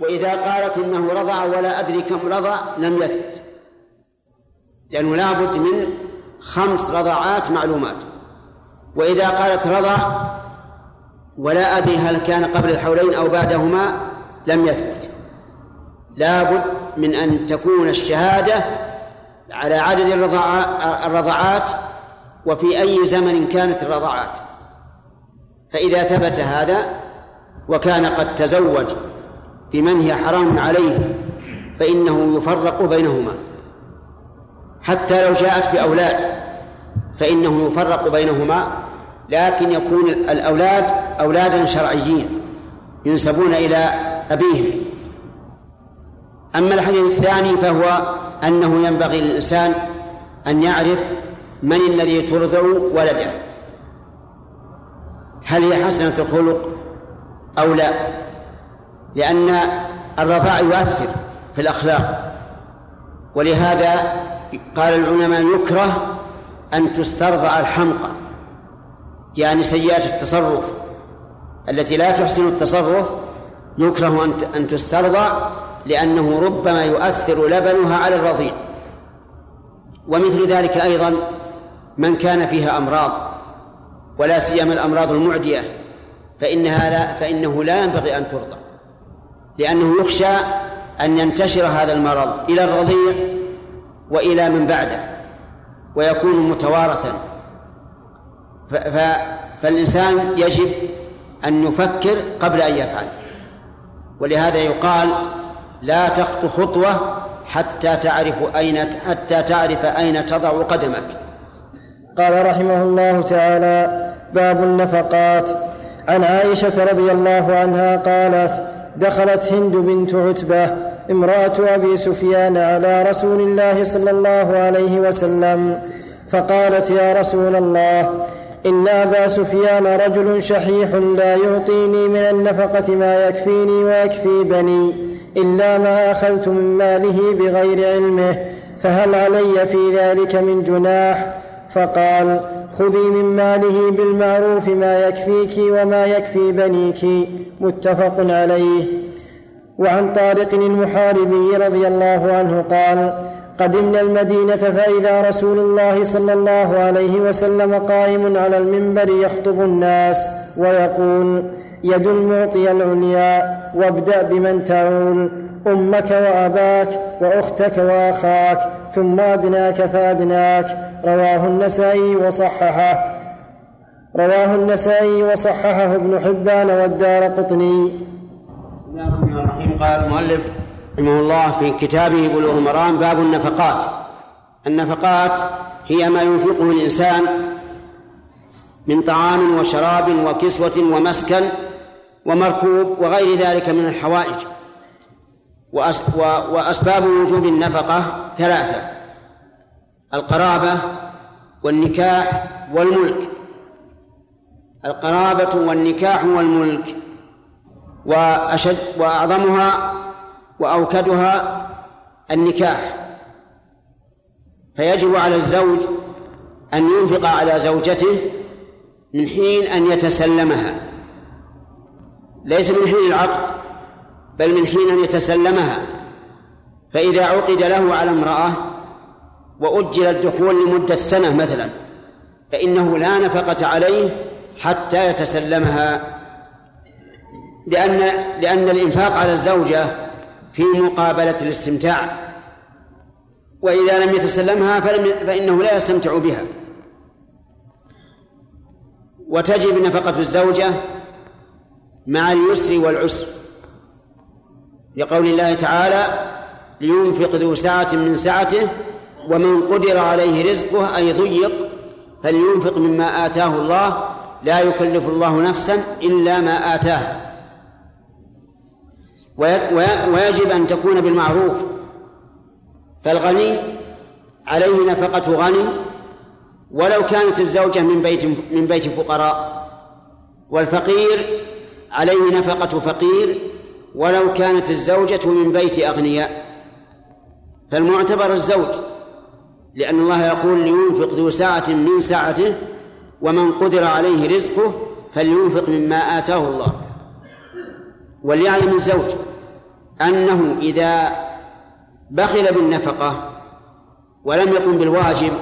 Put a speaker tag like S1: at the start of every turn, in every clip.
S1: وإذا قالت إنه رضع ولا أدري كم رضع لم يثبت. لأنه لابد من خمس رضعات معلومات. وإذا قالت رضع ولا أدري هل كان قبل الحولين أو بعدهما لم يثبت. لابد من أن تكون الشهادة على عدد الرضعات وفي أي زمن كانت الرضعات. فإذا ثبت هذا وكان قد تزوج بمن هي حرام عليه فإنه يفرق بينهما. حتى لو جاءت بأولاد فإنه يفرق بينهما لكن يكون الأولاد أولادا شرعيين ينسبون إلى أبيهم. أما الحديث الثاني فهو أنه ينبغي للإنسان أن يعرف من الذي ترضع ولده. هل هي حسنة الخلق أو لا؟ لأن الرضاع يؤثر في الأخلاق. ولهذا قال العلماء يكره أن تسترضع الحمقى يعني سيئات التصرف. التي لا تحسن التصرف يكره أن تسترضع لأنه ربما يؤثر لبنها على الرضيع. ومثل ذلك أيضا من كان فيها أمراض ولا سيما الأمراض المعدية فإنها لا فإنه لا ينبغي أن ترضى لأنه يخشى أن ينتشر هذا المرض إلى الرضيع وإلى من بعده ويكون متوارثا. فالإنسان يجب أن يفكر قبل أن يفعل. ولهذا يقال لا تخطو خطوة حتى تعرف أين حتى تعرف أين تضع قدمك.
S2: قال رحمه الله تعالى باب النفقات. عن عائشة رضي الله عنها قالت دخلت هند بنت عتبة امرأة أبي سفيان على رسول الله صلى الله عليه وسلم فقالت يا رسول الله إن أبا سفيان رجل شحيح لا يعطيني من النفقة ما يكفيني ويكفي بني إلا ما أخذت من ماله بغير علمه فهل علي في ذلك من جناح؟ فقال خذي من ماله بالمعروف ما يكفيك وما يكفي بنيك متفق عليه وعن طارق المحاربي رضي الله عنه قال قدمنا المدينة فإذا رسول الله صلى الله عليه وسلم قائم على المنبر يخطب الناس ويقول يد المعطي العليا وابدأ بمن تعول أمك وأباك وأختك وأخاك ثم أدناك فأدناك. رواه النسائي وصححه. رواه النسائي وصححه ابن حبان والدار قطني.
S1: قال المؤلف رحمه الله في كتابه بلوغ المرام باب النفقات. النفقات هي ما ينفقه الإنسان من طعام وشراب وكسوة ومسكن ومركوب وغير ذلك من الحوائج. وأسباب وجوب النفقة ثلاثة القرابة والنكاح والملك. القرابة والنكاح والملك. وأشد وأعظمها وأوكدها النكاح. فيجب على الزوج أن ينفق على زوجته من حين أن يتسلمها. ليس من حين العقد بل من حين أن يتسلمها. فإذا عقد له على امرأة وأجل الدخول لمدة سنة مثلا فإنه لا نفقة عليه حتى يتسلمها. لأن لأن الإنفاق على الزوجة في مقابلة الاستمتاع. وإذا لم يتسلمها فلم فإنه لا يستمتع بها. وتجب نفقة الزوجة مع اليسر والعسر. لقول الله تعالى لينفق ذو سعة من سعته ومن قدر عليه رزقه أي ضيق فلينفق مما آتاه الله. لا يكلف الله نفسا إلا ما آتاها. ويجب أن تكون بالمعروف. فالغني عليه نفقة غني ولو كانت الزوجة من بيت من بيت فقراء والفقير عليه نفقة فقير ولو كانت الزوجة من بيت أغنياء. فالمعتبر الزوج لأن الله يقول لينفق ذو سعة من سعته ومن قدر عليه رزقه فلينفق مما آتاه الله. وليعلم الزوج أنه إذا بخل بالنفقة ولم يقم بالواجب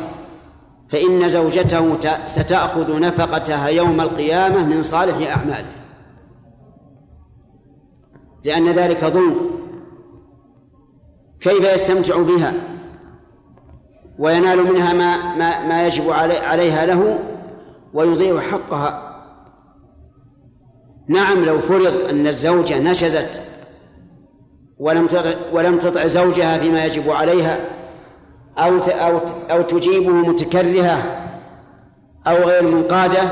S1: فإن زوجته ستأخذ نفقتها يوم القيامة من صالح أعماله. لأن ذلك ظلم. كيف يستمتع بها؟ وينال منها ما ما, ما يجب عليها له ويضيع حقها. نعم لو فرض أن الزوجة نشزت ولم تطع ولم تطع زوجها فيما يجب عليها أو أو أو تجيبه متكرهة أو غير منقادة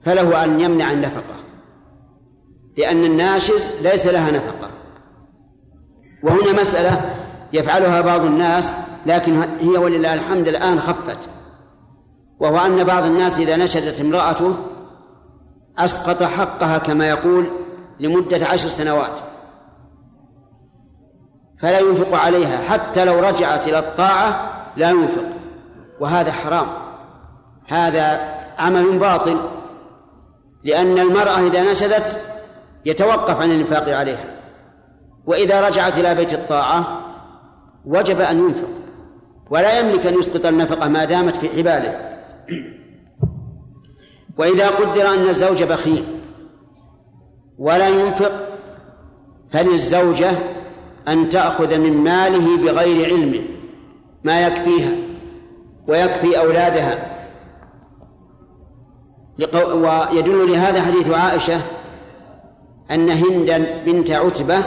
S1: فله أن يمنع النفقة. لأن الناشز ليس لها نفقة. وهنا مسألة يفعلها بعض الناس لكن هي ولله الحمد الآن خفت. وهو أن بعض الناس إذا نشزت امرأته أسقط حقها كما يقول لمدة عشر سنوات. فلا ينفق عليها حتى لو رجعت إلى الطاعة لا ينفق. وهذا حرام. هذا عمل باطل. لأن المرأة إذا نشدت يتوقف عن الإنفاق عليها. وإذا رجعت إلى بيت الطاعة وجب أن ينفق. ولا يملك أن يسقط النفقة ما دامت في حباله. وإذا قدر أن الزوج بخيل ولا ينفق فللزوجة أن تأخذ من ماله بغير علمه ما يكفيها ويكفي أولادها. ويدل لهذا حديث عائشة أن هندا بنت عتبة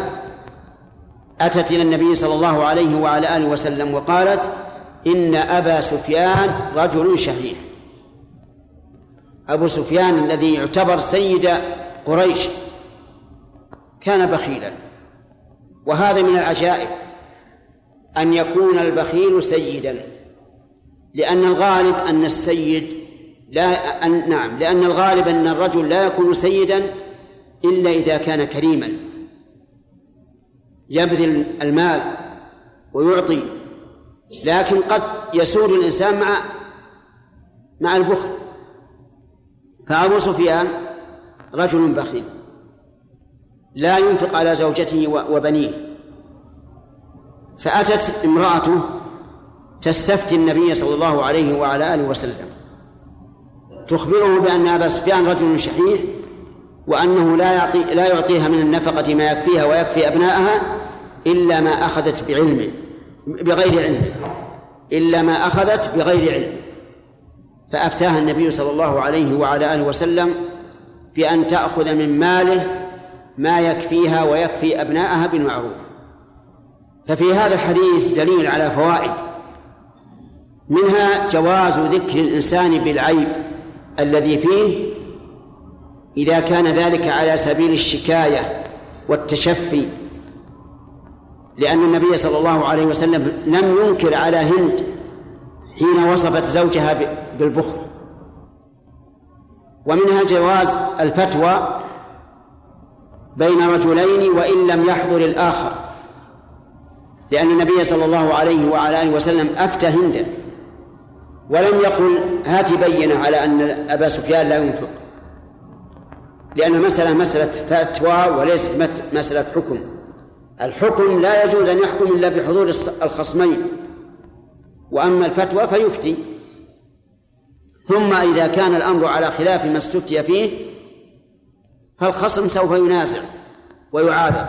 S1: أتت إلى النبي صلى الله عليه وعلى آله وسلم وقالت إن أبا سفيان رجل شهير. أبو سفيان الذي يعتبر سيد قريش كان بخيلا. وهذا من العجائب أن يكون البخيل سيدا لأن الغالب أن السيد لا أن نعم لأن الغالب أن الرجل لا يكون سيدا إلا إذا كان كريما. يبذل المال ويعطي لكن قد يسود الإنسان مع مع البخل. فأبو سفيان رجل بخيل لا ينفق على زوجته وبنيه. فأتت امرأته تستفتي النبي صلى الله عليه وعلى آله وسلم. تخبره بأن أبا سفيان رجل شحيح وأنه لا يعطي لا يعطيها من النفقة ما يكفيها ويكفي أبنائها إلا ما أخذت بعلمه بغير علمه إلا ما أخذت بغير علمه. فأفتاها النبي صلى الله عليه وعلى آله وسلم بأن تأخذ من ماله ما يكفيها ويكفي أبناءها بالمعروف ففي هذا الحديث دليل على فوائد. منها جواز ذكر الإنسان بالعيب الذي فيه إذا كان ذلك على سبيل الشكاية والتشفي لأن النبي صلى الله عليه وسلم لم ينكر على هند حين وصفت زوجها بالبخل. ومنها جواز الفتوى بين رجلين وإن لم يحضر الآخر لأن النبي صلى الله عليه وعلى آله وسلم أفتى هندا ولم يقل هات بينة على أن أبا سفيان لا ينفق. لأن المسألة مسألة فتوى وليست مسألة حكم. الحكم لا يجوز أن يحكم إلا بحضور الخصمين. وأما الفتوى فيفتي. ثم إذا كان الأمر على خلاف ما استفتي فيه فالخصم سوف ينازع ويعارض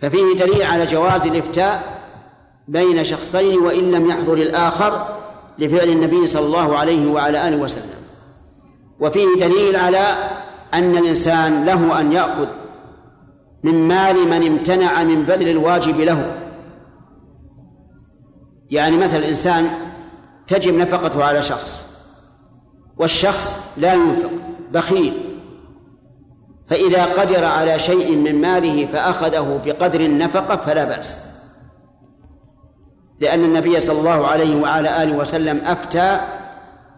S1: ففيه دليل على جواز الإفتاء بين شخصين وإن لم يحضر الآخر لفعل النبي صلى الله عليه وعلى آله وسلم. وفيه دليل على أن الإنسان له أن يأخذ من مال من امتنع من بذل الواجب له. يعني مثلا الإنسان تجب نفقته على شخص والشخص لا ينفق بخيل. فإذا قدر على شيء من ماله فأخذه بقدر النفقة فلا بأس. لأن النبي صلى الله عليه وعلى آله وسلم أفتى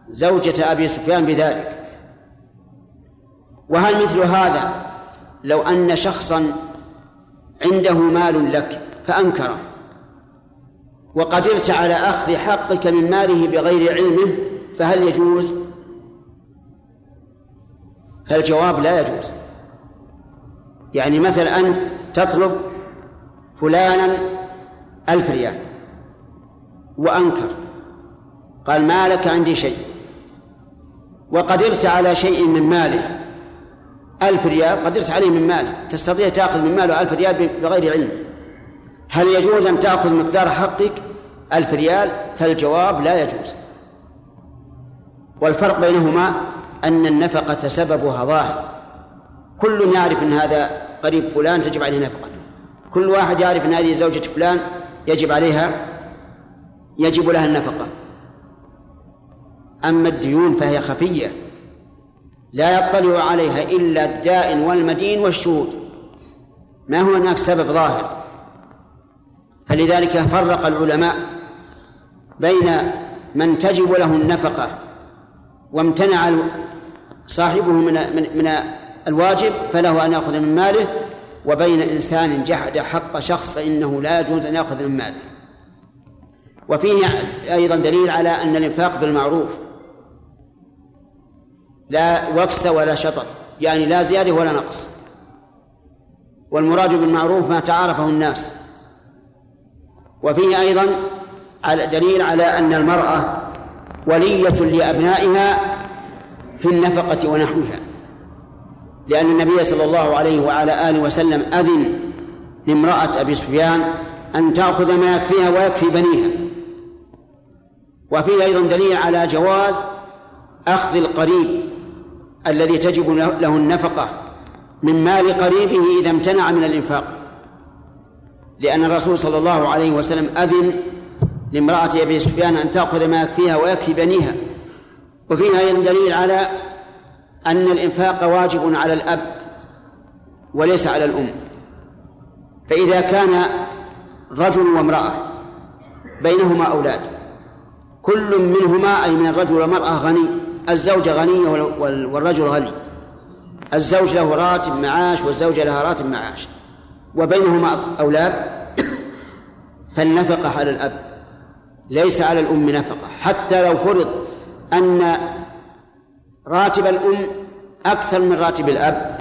S1: زوجة أبي سفيان بذلك. وهل مثل هذا لو أن شخصا عنده مال لك فأنكره وقدرت على أخذ حقك من ماله بغير علمه فهل يجوز؟ فالجواب لا يجوز يعني مثلا أنت تطلب فلانا ألف ريال وأنكر قال ما لك عندي شيء وقدرت على شيء من ماله ألف ريال قدرت عليه من ماله تستطيع تأخذ من ماله ألف ريال بغير علم. هل يجوز أن تأخذ مقدار حقك ألف ريال؟ فالجواب لا يجوز. والفرق بينهما أن النفقة سببها ظاهر. كل يعرف أن هذا قريب فلان تجب عليه نفقته. كل واحد يعرف أن هذه زوجة فلان يجب عليها يجب لها النفقة. أما الديون فهي خفية. لا يطلع عليها إلا الدائن والمدين والشهود. ما هو هناك سبب ظاهر؟ فلذلك فرق العلماء بين من تجب له النفقة وامتنع صاحبه من من الواجب فله أن يأخذ من ماله وبين إنسان جحد حق شخص فإنه لا يجوز أن يأخذ من ماله. وفيه أيضا دليل على أن الإنفاق بالمعروف. لا وكس ولا شطط. يعني لا زيادة ولا نقص. والمراد بالمعروف ما تعارفه الناس. وفيه أيضا دليل على أن المرأة ولية لأبنائها في النفقة ونحوها. لأن النبي صلى الله عليه وعلى آله وسلم أذن لامرأة أبي سفيان أن تأخذ ما يكفيها ويكفي بنيها. وفيه أيضا دليل على جواز أخذ القريب الذي تجب له النفقة من مال قريبه إذا امتنع من الإنفاق. لأن الرسول صلى الله عليه وسلم أذن لامرأة أبي سفيان أن تأخذ ما يكفيها ويكفي بنيها. وفيها دليل على أن الإنفاق واجب على الأب وليس على الأم. فإذا كان رجل وامرأة بينهما أولاد كل منهما أي من الرجل والمرأة غني. الزوجة غنية والرجل غني. الزوج له راتب معاش والزوجة لها راتب معاش. وبينهما أولاد. فالنفقة على الأب. ليس على الأم نفقة. حتى لو فرض أن راتب الأم أكثر من راتب الأب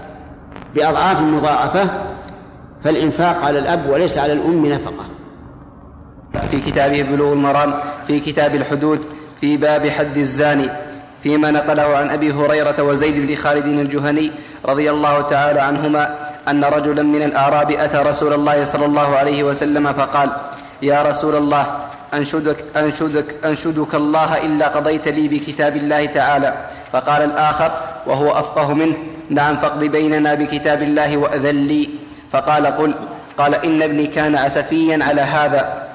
S1: بأضعاف مضاعفة فالإنفاق على الأب وليس على الأم نفقة.
S3: في كتابه بلوغ المرام في كتاب الحدود في باب حد الزاني. فيما نقله عن أبي هريرة وزيد بن خالد الجهني رضي الله تعالى عنهما أن رجلا من الأعراب أتى رسول الله صلى الله عليه وسلم فقال يا رسول الله أنشدك, أنشدك, أنشدك الله إلا قضيت لي بكتاب الله تعالى. فقال الآخر وهو أفقه منه نعم فاقض بيننا بكتاب الله وأذن لي. فقال قل قال إن ابني كان عسفيا على هذا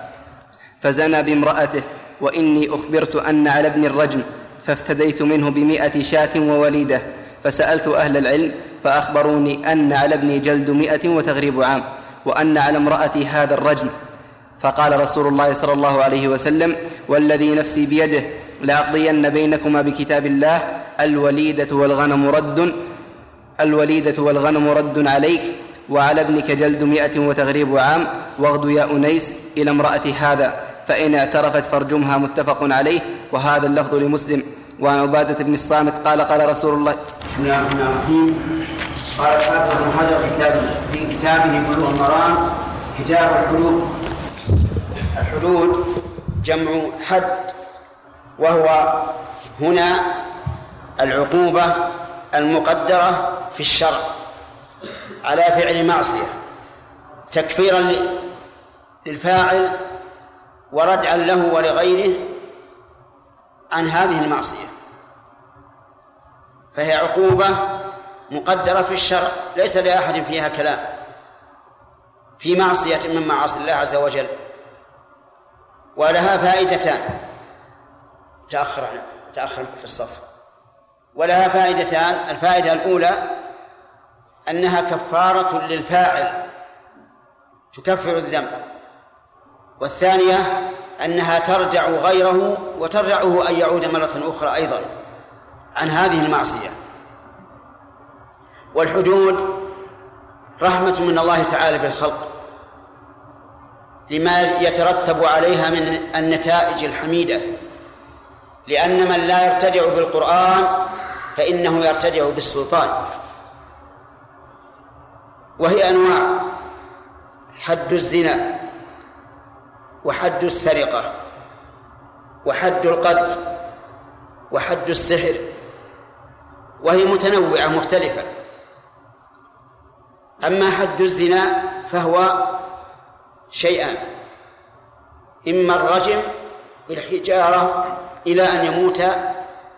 S3: فزنى بامرأته وإني أخبرت أن على ابن الرجم. فافتديت منه بمائة شاة ووليدة فسألت أهل العلم فأخبروني أن على ابني جلد مائة وتغريب عام وأن على امرأتي هذا الرجم فقال رسول الله صلى الله عليه وسلم والذي نفسي بيده لأقضين بينكما بكتاب الله الوليدة والغنم رد الوليدة والغنم رد عليك وعلى ابنك جلد مئة وتغريب عام واغد يا أنيس إلى امرأة هذا فإن اعترفت فارجمها متفق عليه وهذا اللفظ لمسلم. وعن عبادة بن الصامت قال قال رسول الله
S1: بسم الله الرحمن الرحيم. قال الحافظ ابن حجر في كتابه بلوغ المرام كتاب الحدود. الحدود جمع حد وهو هنا العقوبة المقدرة في الشرع على فعل معصية. تكفيرا للفاعل وردعا له ولغيره عن هذه المعصية. فهي عقوبة مقدرة في الشرع ليس لأحد فيها كلام. في معصية من معاصي الله عز وجل ولها فائدتان. تأخر تأخر في الصف. ولها فائدتان الفائدة الأولى أنها كفارة للفاعل تكفر الذنب. والثانية أنها ترجع غيره وترجعه أن يعود مرة أخرى أيضا عن هذه المعصية. والحدود رحمة من الله تعالى بالخلق لما يترتب عليها من النتائج الحميدة لأن من لا يرتدع بالقرآن فإنه يرتدع بالسلطان. وهي أنواع حد الزنا وحد السرقة وحد القذف وحد السحر وهي متنوعة مختلفة. أما حد الزنا فهو شيئان إما الرجم بالحجارة إلى أن يموت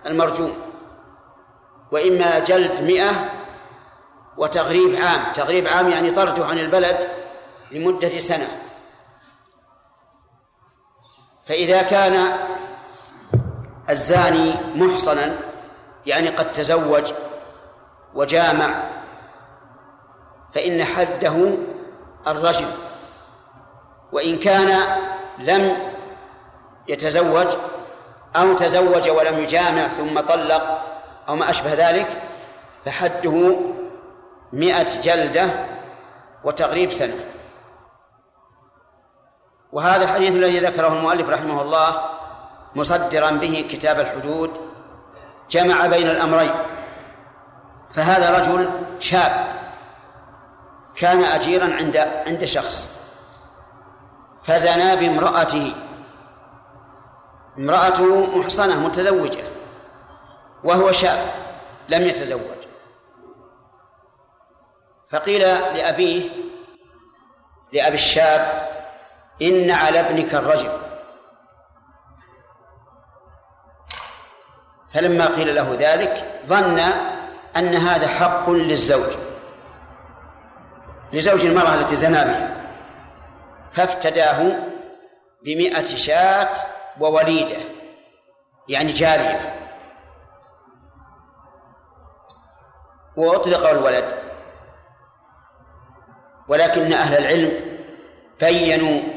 S1: المرجوم وإما جلد مئة وتغريب عام. تغريب عام يعني طرده عن البلد لمدة سنة. فإذا كان الزاني محصنا يعني قد تزوج وجامع فإن حده الرجم. وإن كان لم يتزوج أو تزوج ولم يجامع ثم طلق أو ما أشبه ذلك فحده مئة جلدة وتغريب سنة. وهذا الحديث الذي ذكره المؤلف رحمه الله مصدرا به كتاب الحدود جمع بين الأمرين فهذا رجل شاب كان أجيرا عند عند شخص فزنى بامرأته امرأته محصنة متزوجة وهو شاب لم يتزوج. فقيل لأبيه لأبي الشاب إن على ابنك الرجل فلما قيل له ذلك ظن أن هذا حق للزوج. لزوج المرأة التي زنى بها. فافتداه بمئة شاة ووليدة يعني جارية. وأطلق الولد. ولكن أهل العلم بينوا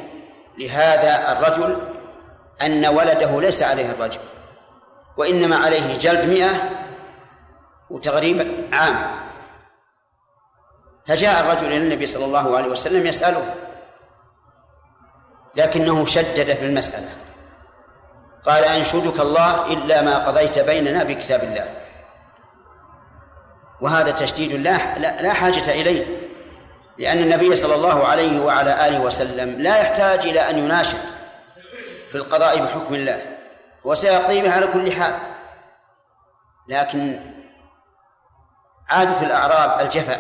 S1: لهذا الرجل أن ولده ليس عليه الرجل وإنما عليه جلد مئة وتغريب عام. فجاء الرجل إلى النبي صلى الله عليه وسلم يسأله لكنه شدد في المسألة. قال أنشدك الله إلا ما قضيت بيننا بكتاب الله. وهذا تشديد لا لا حاجة إليه. لأن النبي صلى الله عليه وعلى آله وسلم لا يحتاج إلى أن يناشد في القضاء بحكم الله وسيقضي به على كل حال. لكن عادة الأعراب الجفا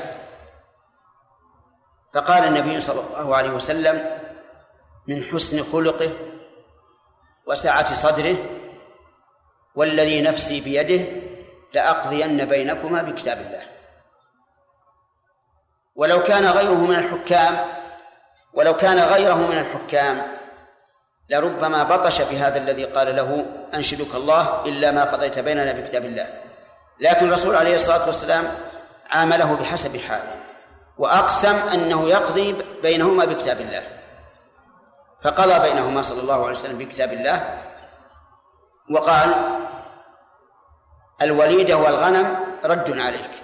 S1: فقال النبي صلى الله عليه وسلم من حسن خلقه وسعة صدره والذي نفسي بيده لأقضين بينكما بكتاب الله. ولو كان غيره من الحكام ولو كان غيره من الحكام لربما بطش بهذا الذي قال له أنشدك الله إلا ما قضيت بيننا بكتاب الله. لكن الرسول عليه الصلاة والسلام عامله بحسب حاله وأقسم أنه يقضي بينهما بكتاب الله. فقضى بينهما صلى الله عليه وسلم بكتاب الله وقال الوليدة والغنم رد عليك.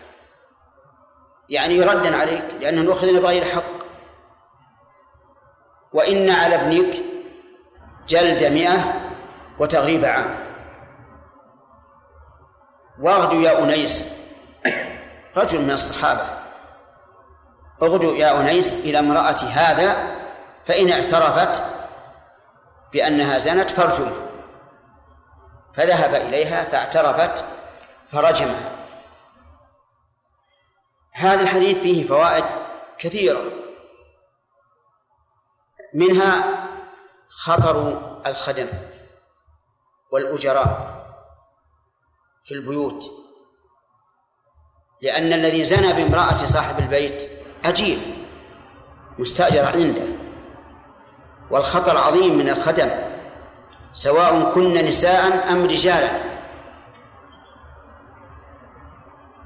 S1: يعني ردا عليك لأنه أخذنا بغير حق وإن على ابنك جلد مئة وتغريب عام. واغدوا يا أنيس رجل من الصحابة. اغدوا يا أنيس إلى امرأة هذا فإن اعترفت بأنها زنت فارجمه فذهب إليها فاعترفت فرجمها هذا الحديث فيه فوائد كثيرة. منها خطر الخدم والأجراء في البيوت لأن الذي زنى بامرأة صاحب البيت أجير مستأجر عنده. والخطر عظيم من الخدم سواء كن نساء أم رجالا.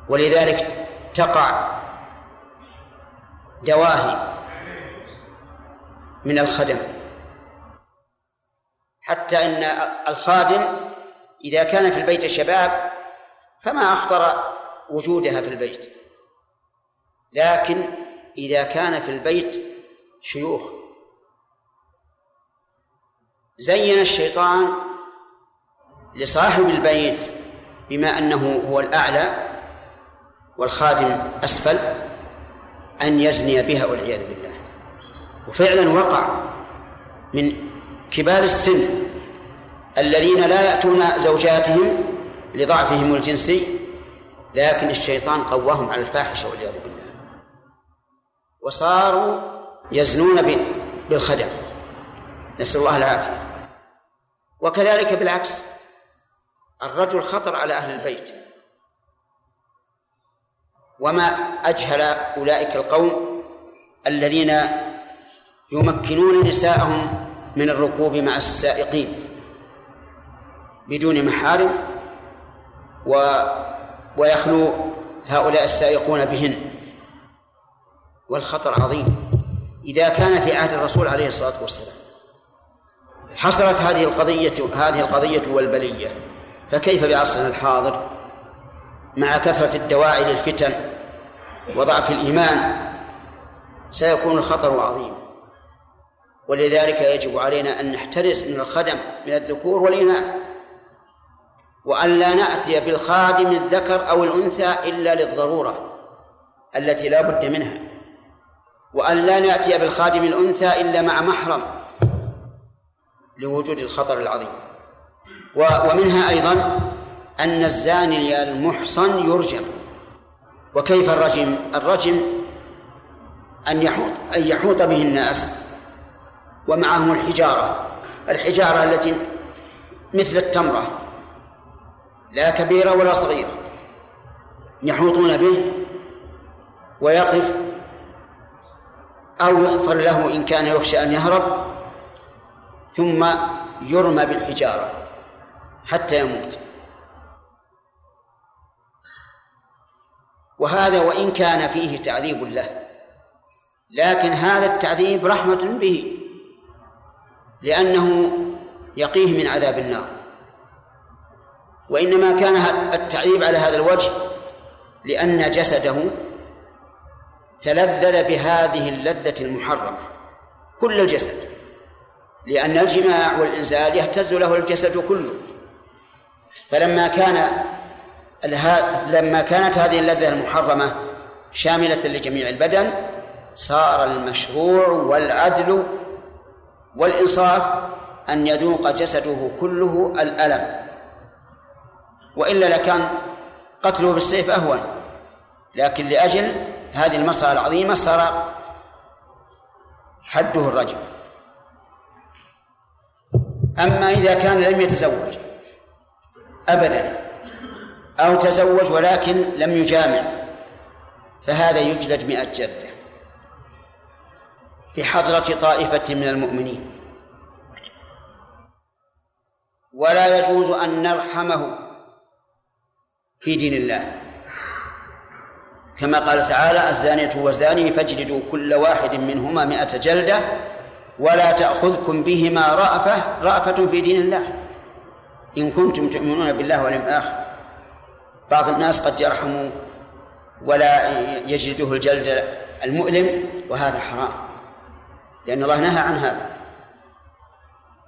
S1: ولذلك تقع دواهي من الخدم. حتى إن الخادم إذا كان في البيت شباب فما أخطر وجودها في البيت. لكن إذا كان في البيت شيوخ. زين الشيطان لصاحب البيت بما أنه هو الأعلى والخادم أسفل أن يزني بها والعياذ بالله. وفعلا وقع من كبار السن الذين لا يأتون زوجاتهم لضعفهم الجنسي لكن الشيطان قواهم على الفاحشة والعياذ بالله. وصاروا يزنون بالخدم. نسأل الله العافية. وكذلك بالعكس الرجل خطر على أهل البيت. وما أجهل أولئك القوم الذين يمكنون نساءهم من الركوب مع السائقين بدون محارم و ويخلو هؤلاء السائقون بهن. والخطر عظيم. إذا كان في عهد الرسول عليه الصلاة والسلام حصلت هذه القضية هذه القضية والبلية فكيف بعصرنا الحاضر؟ مع كثرة الدواعي للفتن وضعف الإيمان سيكون الخطر عظيما ولذلك يجب علينا أن نحترس من الخدم من الذكور والإناث وأن لا نأتي بالخادم الذكر أو الأنثى إلا للضرورة التي لا بد منها وأن لا نأتي بالخادم الأنثى إلا مع محرم لوجود الخطر العظيم. ومنها أيضا أن الزاني المحصن يرجم. وكيف الرجم؟ الرجم أن يحوط أن يحوط به الناس ومعهم الحجارة. الحجارة التي مثل التمرة لا كبيرة ولا صغيرة. يحوطون به ويقف أو يغفر له إن كان يخشى أن يهرب ثم يرمى بالحجارة حتى يموت. وهذا وإن كان فيه تعذيب له. لكن هذا التعذيب رحمة به لأنه يقيه من عذاب النار. وإنما كان التعذيب على هذا الوجه لأن جسده تلذذ بهذه اللذة المحرمة كل الجسد. لأن الجماع والإنزال يهتز له الجسد كله. فلما كان لما كانت هذه اللذة المحرمة شاملة لجميع البدن صار المشروع والعدل والإنصاف أن يذوق جسده كله الألم. وإلا لكان قتله بالسيف أهون. لكن لأجل هذه المصلحة العظيمة صار حده الرجم. أما إذا كان لم يتزوج أبدا أو تزوج ولكن لم يجامع فهذا يجلد مئة جلدة. في حضرة طائفة من المؤمنين. ولا يجوز أن نرحمه في دين الله. كما قال تعالى الزانية والزاني فاجلدوا كل واحد منهما مئة جلدة ولا تأخذكم بهما رأفة رأفة في دين الله. إن كنتم تؤمنون بالله واليوم الآخر. بعض الناس قد يرحم ولا يجلده الجلد المؤلم وهذا حرام لأن الله نهى عن هذا.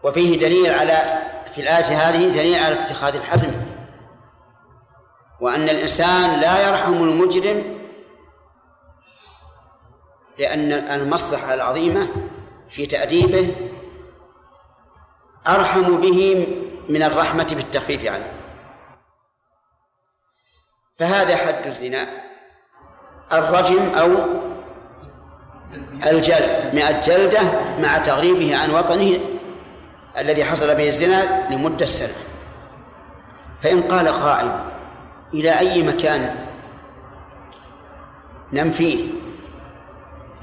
S1: وفيه دليل على في الآية هذه دليل على اتخاذ الحزم وأن الإنسان لا يرحم المجرم لأن المصلحة العظيمة في تأديبه أرحم به من الرحمة بالتخفيف عنه. فهذا حد الزنا. الرجم أو الجلد. مئة جلدة مع تغريبه عن وطنه الذي حصل به الزنا لمدة سنة. فإن قال قائل إلى أي مكان ننفيه؟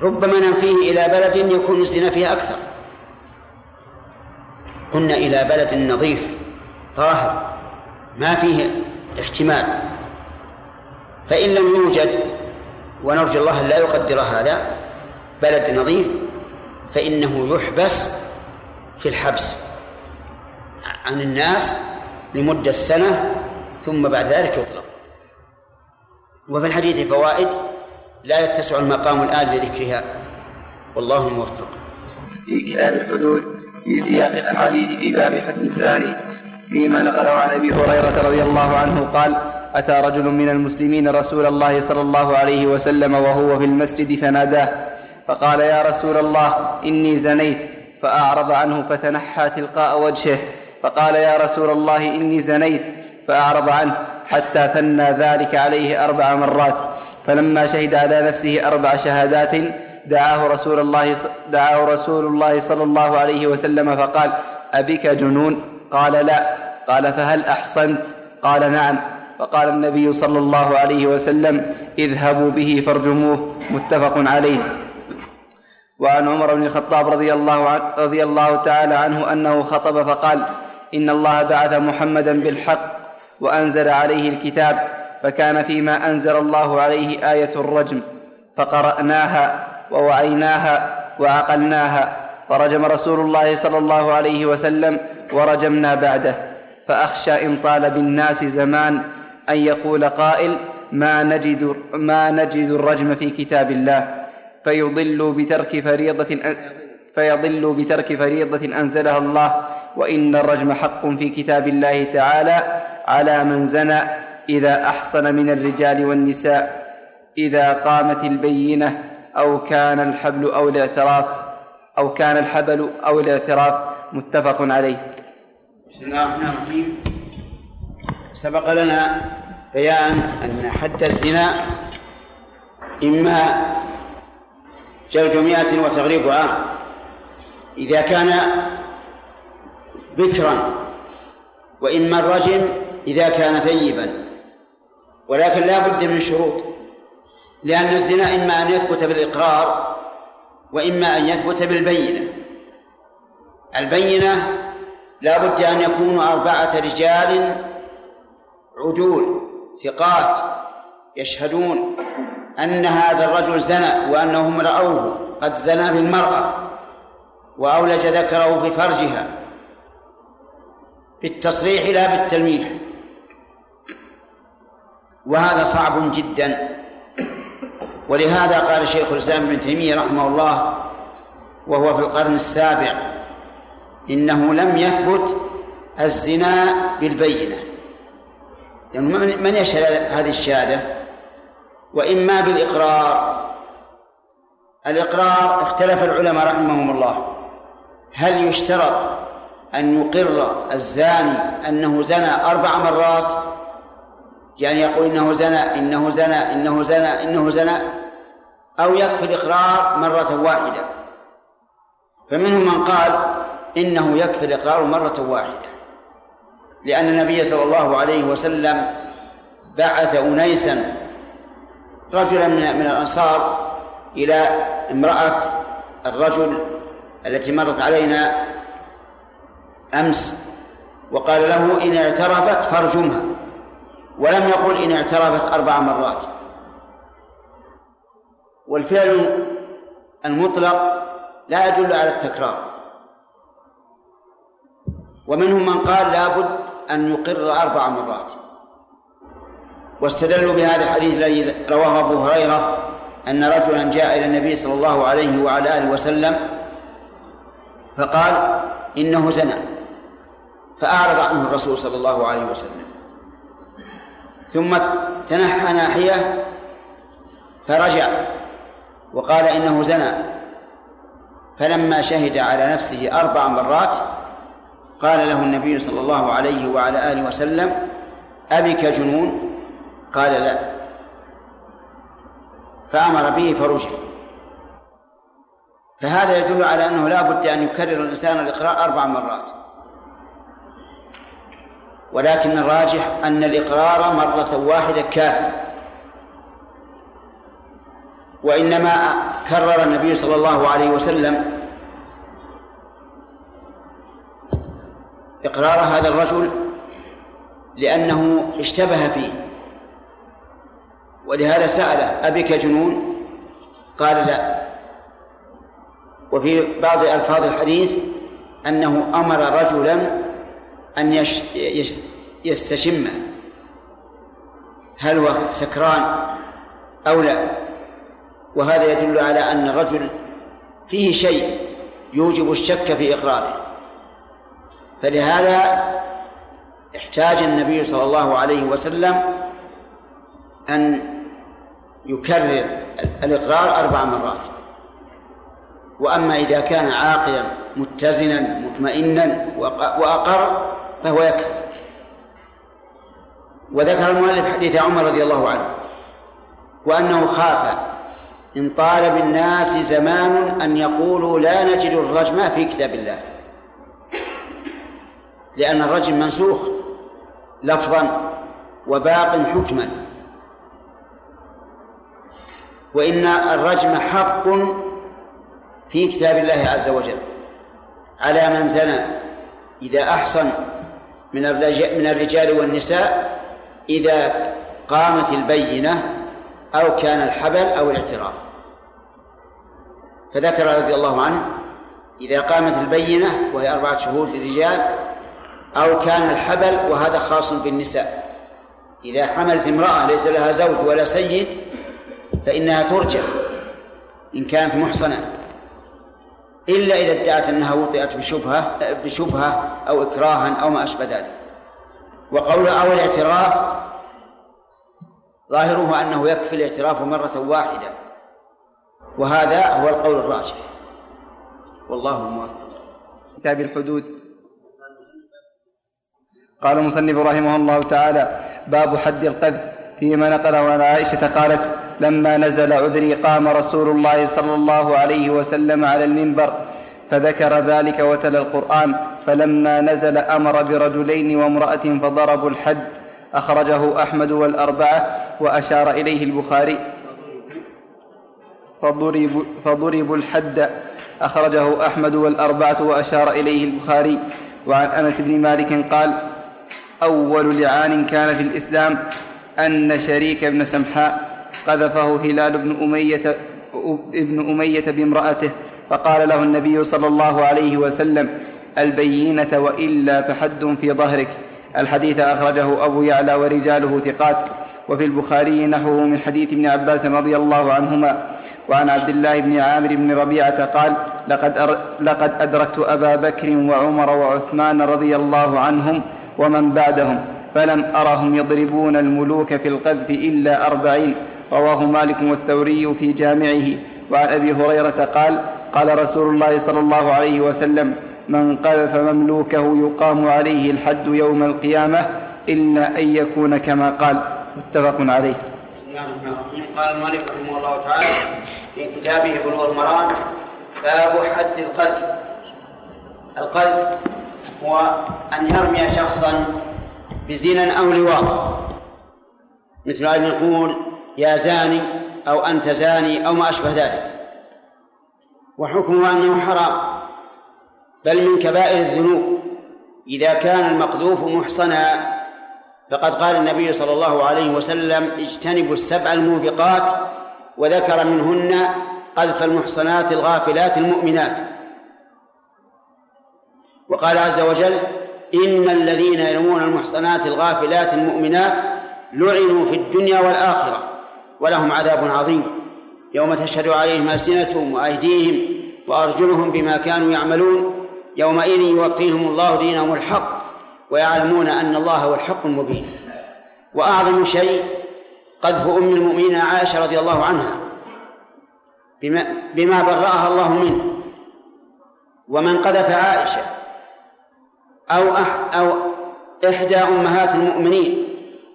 S1: ربما ننفيه إلى بلد يكون الزنا فيه أكثر. قلنا إلى بلد نظيف طاهر ما فيه احتمال. فإن لم يوجد ونرجو الله لا يقدر هذا بلد نظيف فإنه يحبس في الحبس عن الناس لمدة سنة ثم بعد ذلك يطلق. وفي الحديث فوائد لا يتسع المقام الآن لذكرها. والله موفق.
S3: في كتاب الحدود في سياق الأحاديث في باب حد الزاني. فيما نقله عن أبي هريرة رضي الله عنه قال أتى رجل من المسلمين رسول الله صلى الله عليه وسلم وهو في المسجد فناداه فقال يا رسول الله إني زنيت. فأعرض عنه فتنحى تلقاء وجهه فقال يا رسول الله إني زنيت. فأعرض عنه حتى ثنى ذلك عليه أربع مرات فلما شهد على نفسه أربع شهادات دعاه رسول الله دعاه رسول الله صلى الله عليه وسلم فقال أبك جنون؟ قال لا. قال فهل أحصنت قال نعم. فقال النبي صلى الله عليه وسلم اذهبوا به فارجموه. متفق عليه. وعن عمر بن الخطاب رضي الله, عنه رضي الله تعالى عنه أنه خطب فقال إن الله بعث محمدا بالحق وأنزل عليه الكتاب فكان فيما أنزل الله عليه آية الرجم فقرأناها ووعيناها وعقلناها. فرجم رسول الله صلى الله عليه وسلم ورجمنا بعده فأخشى إن طال بالناس زمان أن يقول قائل ما نجد ما نجد الرجم في كتاب الله. فيضل بترك فريضة فيضل بترك فريضة أنزلها الله وإن الرجم حق في كتاب الله تعالى على من زنى إذا أحصن من الرجال والنساء إذا قامت البينة أو كان الحبل أو الاعتراف. أو كان الحبل أو الاعتراف متفق عليه.
S1: بسم الله الرحمن الرحيم. سبق لنا بيان أن حد الزنا إما جلد مئة وتغريب عام. إذا كان بكرا وإما الرجم إذا كان ثيبا. ولكن لا بد من شروط. لأن الزنا إما أن يثبت بالإقرار وإما أن يثبت بالبينة. البينة لا بد أن يكونوا أربعة رجال عدول ثقات يشهدون أن هذا الرجل زنى وأنهم رأوه قد زنى بالمرأة وأولج ذكره في فرجها بالتصريح لا بالتلميح. وهذا صعب جدا. ولهذا قال شيخ الإسلام ابن تيمية رحمه الله وهو في القرن السابع إنه لم يثبت الزنا بالبينة. يعني من يشهد هذه الشهادة؟ وإما بالإقرار. الإقرار اختلف العلماء رحمهم الله. هل يشترط أن يقر الزاني أنه زنى أربع مرات؟ يعني يقول إنه زنى إنه زنى إنه زنى إنه زنى أو يكفي الاقرار مرة واحدة. فمنهم من قال إنه يكفي الاقرار مرة واحدة لأن النبي صلى الله عليه وسلم بعث أنيسا رجلا من الأنصار إلى امرأة الرجل التي مرت علينا أمس وقال له إن اعترفت فارجمها. ولم يقل إن اعترفت أربع مرات. والفعل المطلق لا يدل على التكرار. ومنهم من قال لابد أن يقر أربع مرات. واستدلوا بهذا الحديث الذي رواه أبو هريرة أن رجلا جاء إلى النبي صلى الله عليه وعلى آله وسلم فقال إنه زنى. فأعرض عنه الرسول صلى الله عليه وسلم. ثم تنحى ناحية فرجع وقال إنه زنى. فلما شهد على نفسه أربع مرات قال له النبي صلى الله عليه وعلى آله وسلم أبك جنون؟ قال لا. فأمر به فرجع. فهذا يدل على أنه لا بد أن يكرر الإنسان الإقراء أربع مرات. ولكن الراجح أن الإقرار مرة واحدة كافي. وإنما كرر النبي صلى الله عليه وسلم إقرار هذا الرجل لأنه اشتبه فيه. ولهذا سأله أبك جنون؟ قال لا. وفي بعض ألفاظ الحديث أنه أمر رجلا أن يستشمه هل هو سكران أو لا؟ وهذا يدل على أن الرجل فيه شيء يوجب الشك في إقراره. فلهذا احتاج النبي صلى الله عليه وسلم أن يكرر الإقرار أربع مرات. وأما إذا كان عاقلا متزنا مطمئنا وأقر فهو يكفي؟ وذكر المؤلف حديث عمر رضي الله عنه وأنه خاف إن طال بالناس زمان أن يقولوا لا نجد الرجم في كتاب الله. لأن الرجم منسوخ لفظا وباق حكما. وإن الرجم حق في كتاب الله عز وجل على من زنى إذا أحصن من من الرجال والنساء إذا قامت البينة أو كان الحبل أو الاعتراف. فذكر رضي الله عنه إذا قامت البينة وهي أربعة شهود للرجال أو كان الحبل وهذا خاص بالنساء. إذا حملت امرأة ليس لها زوج ولا سيد فإنها ترجع إن كانت محصنة. إلا إذا ادعت أنها وطئت بشبهة بشبهة أو إكراها أو ما أشبه ذلك. وقول أو الاعتراف ظاهره أنه يكفي الاعتراف مرة واحدة. وهذا هو القول الراجح. والله الموفق
S3: كتاب الحدود. قال المصنف رحمه الله تعالى باب حد القذف فيما نقله عن عائشة قالت لما نزل عذري قام رسول الله صلى الله عليه وسلم على المنبر فذكر ذلك وتلا القرآن فلما نزل أمر برجلين وامرأة فضربوا الحد أخرجه أحمد والأربعة وأشار إليه البخاري. فضربوا, الحد أخرجه أحمد والأربعة وأشار إليه البخاري. وعن أنس بن مالك قال أول لعان كان في الإسلام أن شريك بن سمحاء قذفه هلال بن أمية ابن أمية بامرأته فقال له النبي صلى الله عليه وسلم البينة وإلا فحد في ظهرك. الحديث أخرجه أبو يعلى ورجاله ثقات وفي البخاري نحوه من حديث ابن عباس رضي الله عنهما وعن عبد الله بن عامر بن ربيعة قال لقد, أر لقد أدركت أبا بكر وعمر وعثمان رضي الله عنهم ومن بعدهم فلم أرهم يضربون الملوك في القذف إلا أربعين رواه مالك والثوري في جامعه. وعن أبي هريرة قال قال رسول الله صلى الله عليه وسلم من قذف مملوكه يقام عليه الحد يوم القيامة إلا أن يكون كما قال. متفق عليه.
S1: بسم الله الرحمن الرحيم. قال المؤلف رحمه الله تعالى في كتابه بلوغ المرام باب حد القذف. القذف هو أن يرمي شخصا بزنا أو لواط. مثل أن يقول يا زاني أو أنت زاني أو ما أشبه ذلك. وحكمه أنه حرام بل من كبائر الذنوب. إذا كان المقذوف محصنا فقد قال النبي صلى الله عليه وسلم اجتنبوا السبع الموبقات وذكر منهن قذف المحصنات الغافلات المؤمنات. وقال عز وجل إن الذين يرمون المحصنات الغافلات المؤمنات لعنوا في الدنيا والآخرة. ولهم عذاب عظيم. يوم تشهد عليهم ألسنتهم وأيديهم وأرجلهم بما كانوا يعملون يومئذ يوفيهم الله دينهم الحق ويعلمون أن الله هو الحق المبين. وأعظم شيء قذف أم المؤمنين عائشة رضي الله عنها بما, بما برأها الله منه. ومن قذف عائشة أو أح أو إحدى أمهات المؤمنين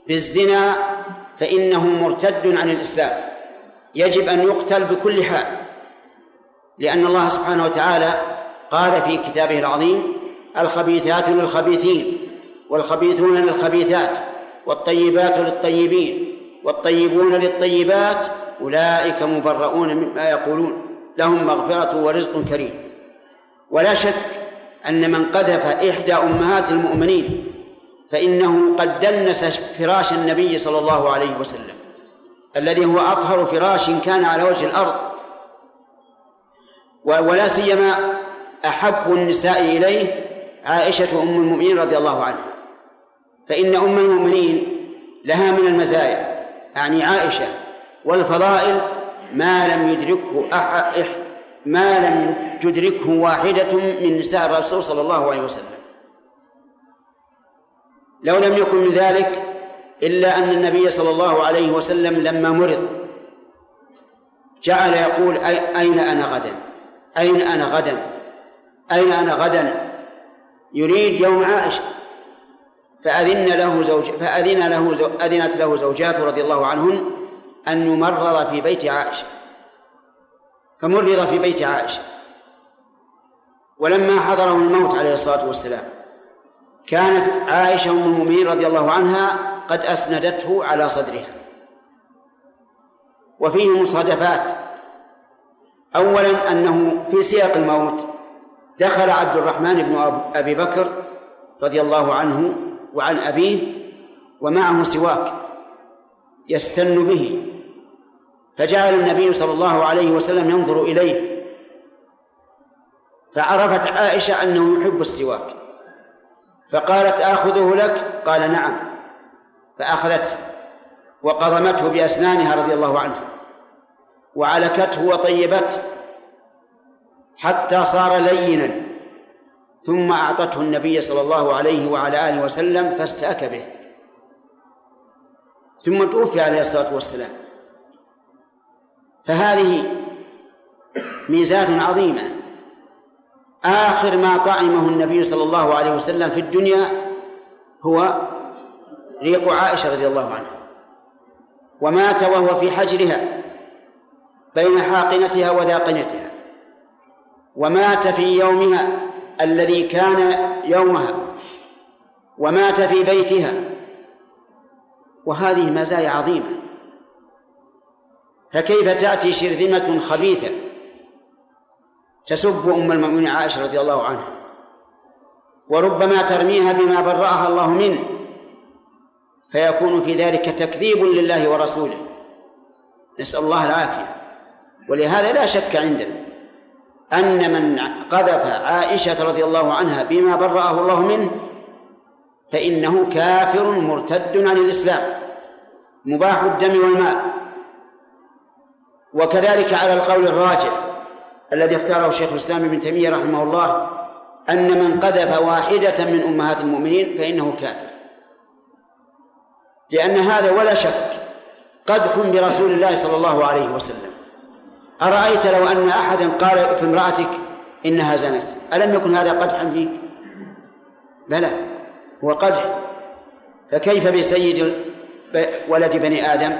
S1: بالزنا فإنه مرتد عن الإسلام. يجب أن يقتل بكل حال لأن الله سبحانه وتعالى قال في كتابه العظيم الخبيثات للخبيثين والخبيثون للخبيثات والطيبات للطيبين والطيبون للطيبات أولئك مبرؤون مما يقولون لهم مغفرة ورزق كريم. ولا شك أن من قذف إحدى أمهات المؤمنين فإنه قد دنس فراش النبي صلى الله عليه وسلم الذي هو أطهر فراش كان على وجه الأرض. ولا سيما أحب النساء إليه عائشة أم المؤمنين رضي الله عنها. فإن أم المؤمنين لها من المزايا يعني عائشة والفضائل ما لم يدركه أح... ما لم تدركه واحدة من نساء الرسول صلى الله عليه وسلم. لو لم يكن من ذلك إلا أن النبي صلى الله عليه وسلم لما مرض جعل يقول أين أنا غدا؟ أين أنا غدا؟ أين أنا غدا؟ يريد يوم عائشة. فأذن له زوج فأذن له زو... أذنت له زوجاته رضي الله عنهن أن يمرض في بيت عائشة. فمرض في بيت عائشة. ولما حضره الموت عليه الصلاة والسلام كانت عائشة أم المؤمنين رضي الله عنها قد أسندته على صدرها. وفيه مصادفات. أولا أنه في سياق الموت دخل عبد الرحمن بن أبي بكر رضي الله عنه وعن أبيه ومعه سواك يستن به. فجعل النبي صلى الله عليه وسلم ينظر إليه. فعرفت عائشة أنه يحب السواك. فقالت آخذه لك؟ قال نعم. فأخذته وقضمته بأسنانها رضي الله عنها وعلكته وطيبته حتى صار لينا ثم أعطته النبي صلى الله عليه وعلى آله وسلم فاستأك به. ثم توفي عليه الصلاة والسلام. فهذه ميزات عظيمة. آخر ما طعمه النبي صلى الله عليه وسلم في الدنيا هو ريق عائشة رضي الله عنها. ومات وهو في حجرها بين حاقنتها وذاقنتها. ومات في يومها الذي كان يومها. ومات في بيتها. وهذه مزايا عظيمة. فكيف تأتي شرذمة خبيثة؟ تسب أم المؤمنين عائشة رضي الله عنها. وربما ترميها بما برأها الله منه. فيكون في ذلك تكذيب لله ورسوله. نسأل الله العافية. ولهذا لا شك عندنا أن من قذف عائشة رضي الله عنها بما برأه الله منه فإنه كافر مرتد عن الإسلام مباح الدم والمال. وكذلك على القول الراجح الذي اختاره شيخ الإسلام ابن تيمية رحمه الله أن من قذف واحدة من أمهات المؤمنين فإنه كافر. لأن هذا ولا شك قدح برسول الله صلى الله عليه وسلم. أرأيت لو أن أحدا قال في امرأتك إنها زنت ألم يكن هذا قدحا فيك؟ بلى هو قدح. فكيف بسيد ولد بني آدم؟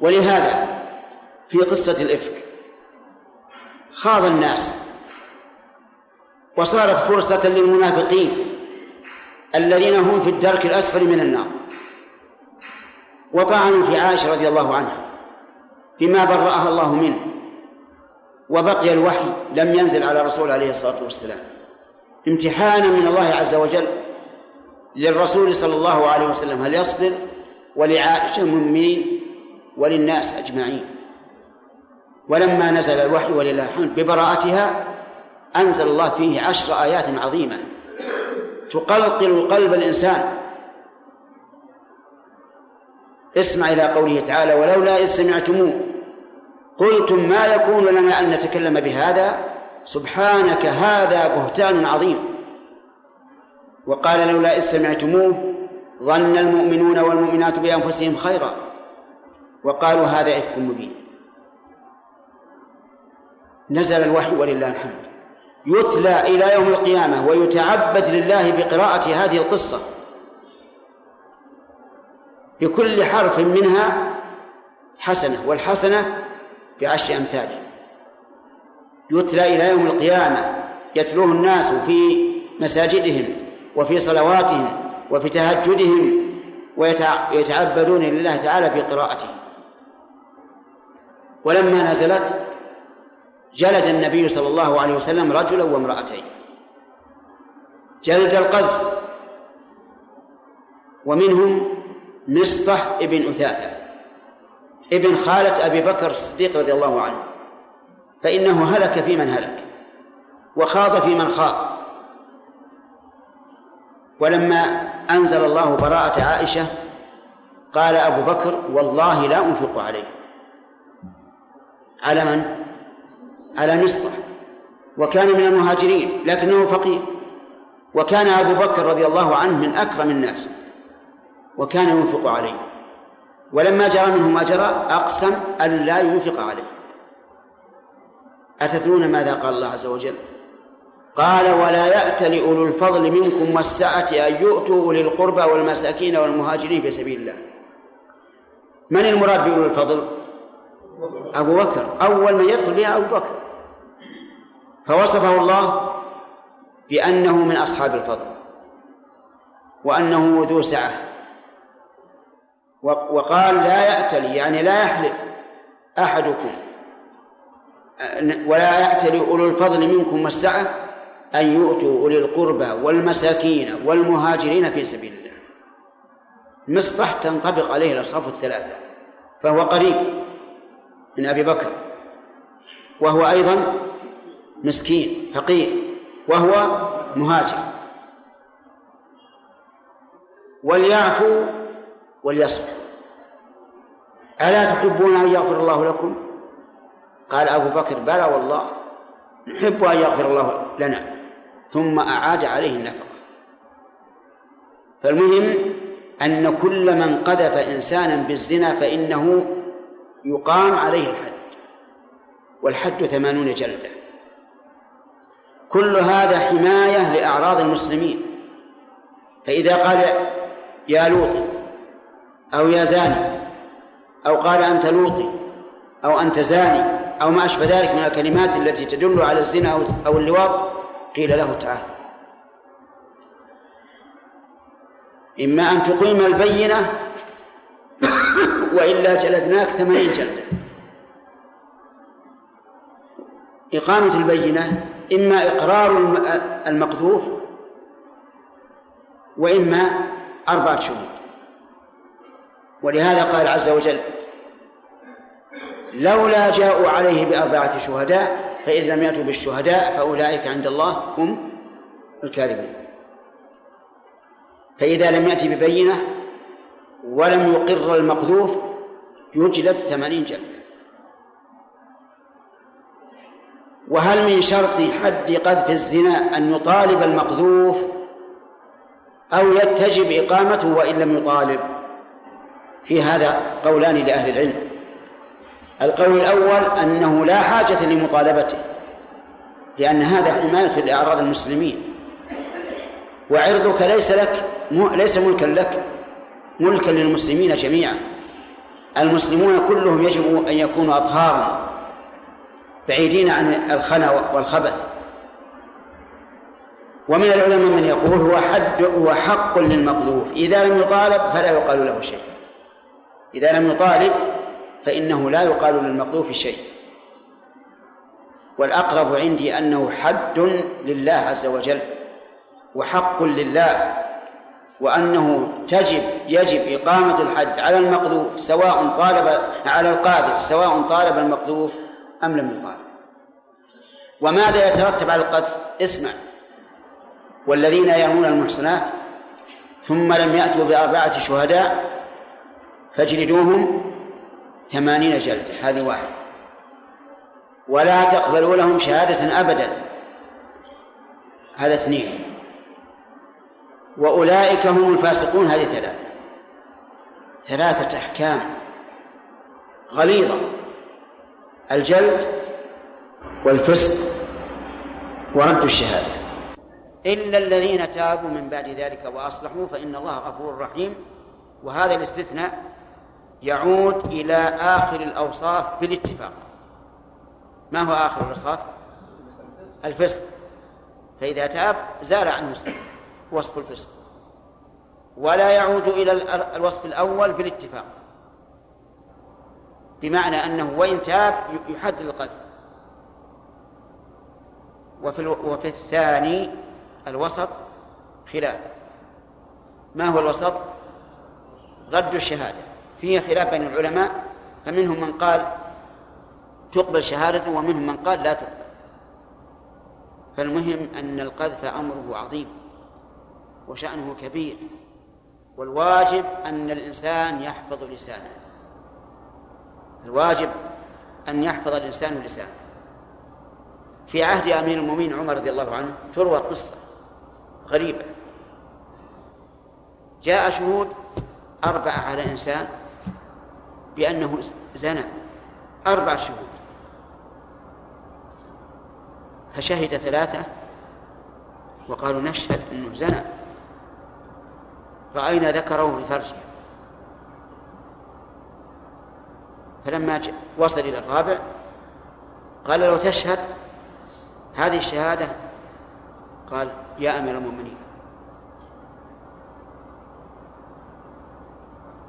S1: ولهذا في قصة الإفك خاض الناس. وصارت فرصة للمنافقين الذين هم في الدرك الأسفل من النار. وطعنوا في عائشة رضي الله عنها بما برأها الله منه. وبقي الوحي لم ينزل على الرسول عليه الصلاة والسلام. امتحانا من الله عز وجل للرسول صلى الله عليه وسلم. هل يصبر؟ ولعائشة المؤمنين وللناس أجمعين. ولما نزل الوحي ولله الحمد ببراءتها أنزل الله فيه عشر آيات عظيمة. تقلقل قلب الإنسان. اسمع إلى قوله تعالى ولولا إذ سمعتموه قلتم ما يكون لنا أن نتكلم بهذا؟ سبحانك هذا بهتان عظيم. وقال لولا إذ سمعتموه ظن المؤمنون والمؤمنات بأنفسهم خيرا. وقالوا هذا إفك مبين. نزل الوحي ولله الحمد. يتلى إلى يوم القيامة ويتعبد لله بقراءة هذه القصة. بكل حرف منها حسنة والحسنة بعشر أمثالها يتلى إلى يوم القيامة يتلوه الناس في مساجدهم وفي صلواتهم وفي تهجدهم ويتعبدون لله تعالى في قراءته ولما نزلت جلد النبي صلى الله عليه وسلم رجلا وامرأتين. جلد القذف. ومنهم مصطح ابن أثاثة. ابن خالة أبي بكر الصديق رضي الله عنه. فإنه هلك في من هلك. وخاض في من خاض. ولما أنزل الله براءة عائشة قال أبو بكر والله لا أنفق عليه. على من؟ على مصطح وكان من المهاجرين لكنه فقير. وكان أبو بكر رضي الله عنه من أكرم الناس وكان ينفق عليه. ولما جرى منه ما جرى أقسم أن لا ينفق عليه. أتدرون ماذا قال الله عز وجل؟ قال ولا يأتل أولو الفضل منكم والسعة أن يؤتوا أولي القربى والمساكين والمهاجرين في سبيل الله. من المراد بأولو الفضل؟ أبو بكر. أول من يدخل بها أبو بكر. فوصفه الله بأنه من أصحاب الفضل وأنه ذو سعة. وقال لا يأتلي يعني لا يحلف أحدكم. ولا يأتلي أولو الفضل منكم والسعة أن يؤتوا أولي القربى والمساكين والمهاجرين في سبيل الله. مصطح تنطبق عليه الأصراف الثلاثة فهو قريب من أبي بكر وهو أيضا مسكين فقير وهو مهاجر. وليعفوا وليصفحوا ألا تحبون أن يغفر الله لكم؟ قال أبو بكر بلى والله نحب أن يغفر الله لنا. ثم أعاد عليه النفقة. فالمهم أن كل من قذف إنسانا بالزنا فإنه يقام عليه الحد. والحد ثمانون جلدة. كل هذا حماية لأعراض المسلمين. فإذا قال يا لوطي أو يا زاني أو قال أنت لوطي أو أنت زاني أو ما أشبه ذلك من الكلمات التي تدل على الزنا أو اللواط قيل له تعالى. إما أن تقيم البينة وإلا جلدناك ثمانين جلدة. إقامة البينة إما إقرار المقذوف وإما أربعة شهود. ولهذا قال عز وجل لولا جاءوا عليه بأربعة شهداء فإن لم يأتوا بالشهداء فأولئك عند الله هم الكاذبون. فإذا لم يأتي ببينة ولم يقر المقذوف يجلد ثمانين جلدة. وهل من شرط حد قذف الزنا أن يطالب المقذوف أو يتجب إقامته وإن لم يطالب؟ في هذا قولان لأهل العلم. القول الأول أنه لا حاجة لمطالبته لأن هذا حماية لأعراض المسلمين. وعرضك ليس لك ليس ملكا لك ملكا للمسلمين جميعا. المسلمون كلهم يجب أن يكونوا أطهارا. بعيدين عن الخنا والخبث. ومن العلماء من يقول هو حد هو حق للمطلوب. إذا لم يطالب فلا يقال له شيء. إذا لم يطالب فإنه لا يقال للمطلوب شيء. والأقرب عندي أنه حد لله عز وجل وحق لله وأنه تجب يجب إقامة الحد على المقذوف سواء طالب على القاذف سواء طالب المقذوف أم لم يطالب وماذا يترتب على القذف؟ اسمع. والذين يرمون المحصنات ثم لم يأتوا بأربعة شهداء فاجلدوهم ثمانين جلدة هذه واحد ولا تقبلوا لهم شهادة أبدا. هذا اثنين. وأولئك هم الفاسقون. هذه ثلاثة. ثلاثة أحكام غليظة. الجلد والفسق ورد الشهادة. إلا الذين تابوا من بعد ذلك وأصلحوا فإن الله غفور رحيم. وهذا الاستثناء يعود إلى آخر الأوصاف بالاتفاق ما هو آخر الأوصاف؟ الفسق. فإذا تاب زال عنه وصف الفسق. ولا يعود إلى الوصف الأول بالاتفاق بمعنى أنه وإن تاب يحدد القتل وفي وفي الثاني الوسط خلاف. ما هو الوسط؟ رد الشهادة. فيه خلاف بين العلماء فمنهم من قال تقبل شهادة ومنهم من قال لا تقبل. فالمهم أن القذف أمره عظيم وشأنه كبير والواجب أن الإنسان يحفظ لسانه. الواجب أن يحفظ الإنسان لسانه في عهد أمير المؤمنين عمر رضي الله عنه تروى قصة غريبة. جاء شهود أربعة على إنسان بأنه زنى. أربع شهود. فشهد ثلاثة وقالوا نشهد أنه زنى. رأينا ذكره في فرجه. فلما وصل إلى الرابع قال لو تشهد؟ هذه الشهادة؟ قال يا أمير المؤمنين.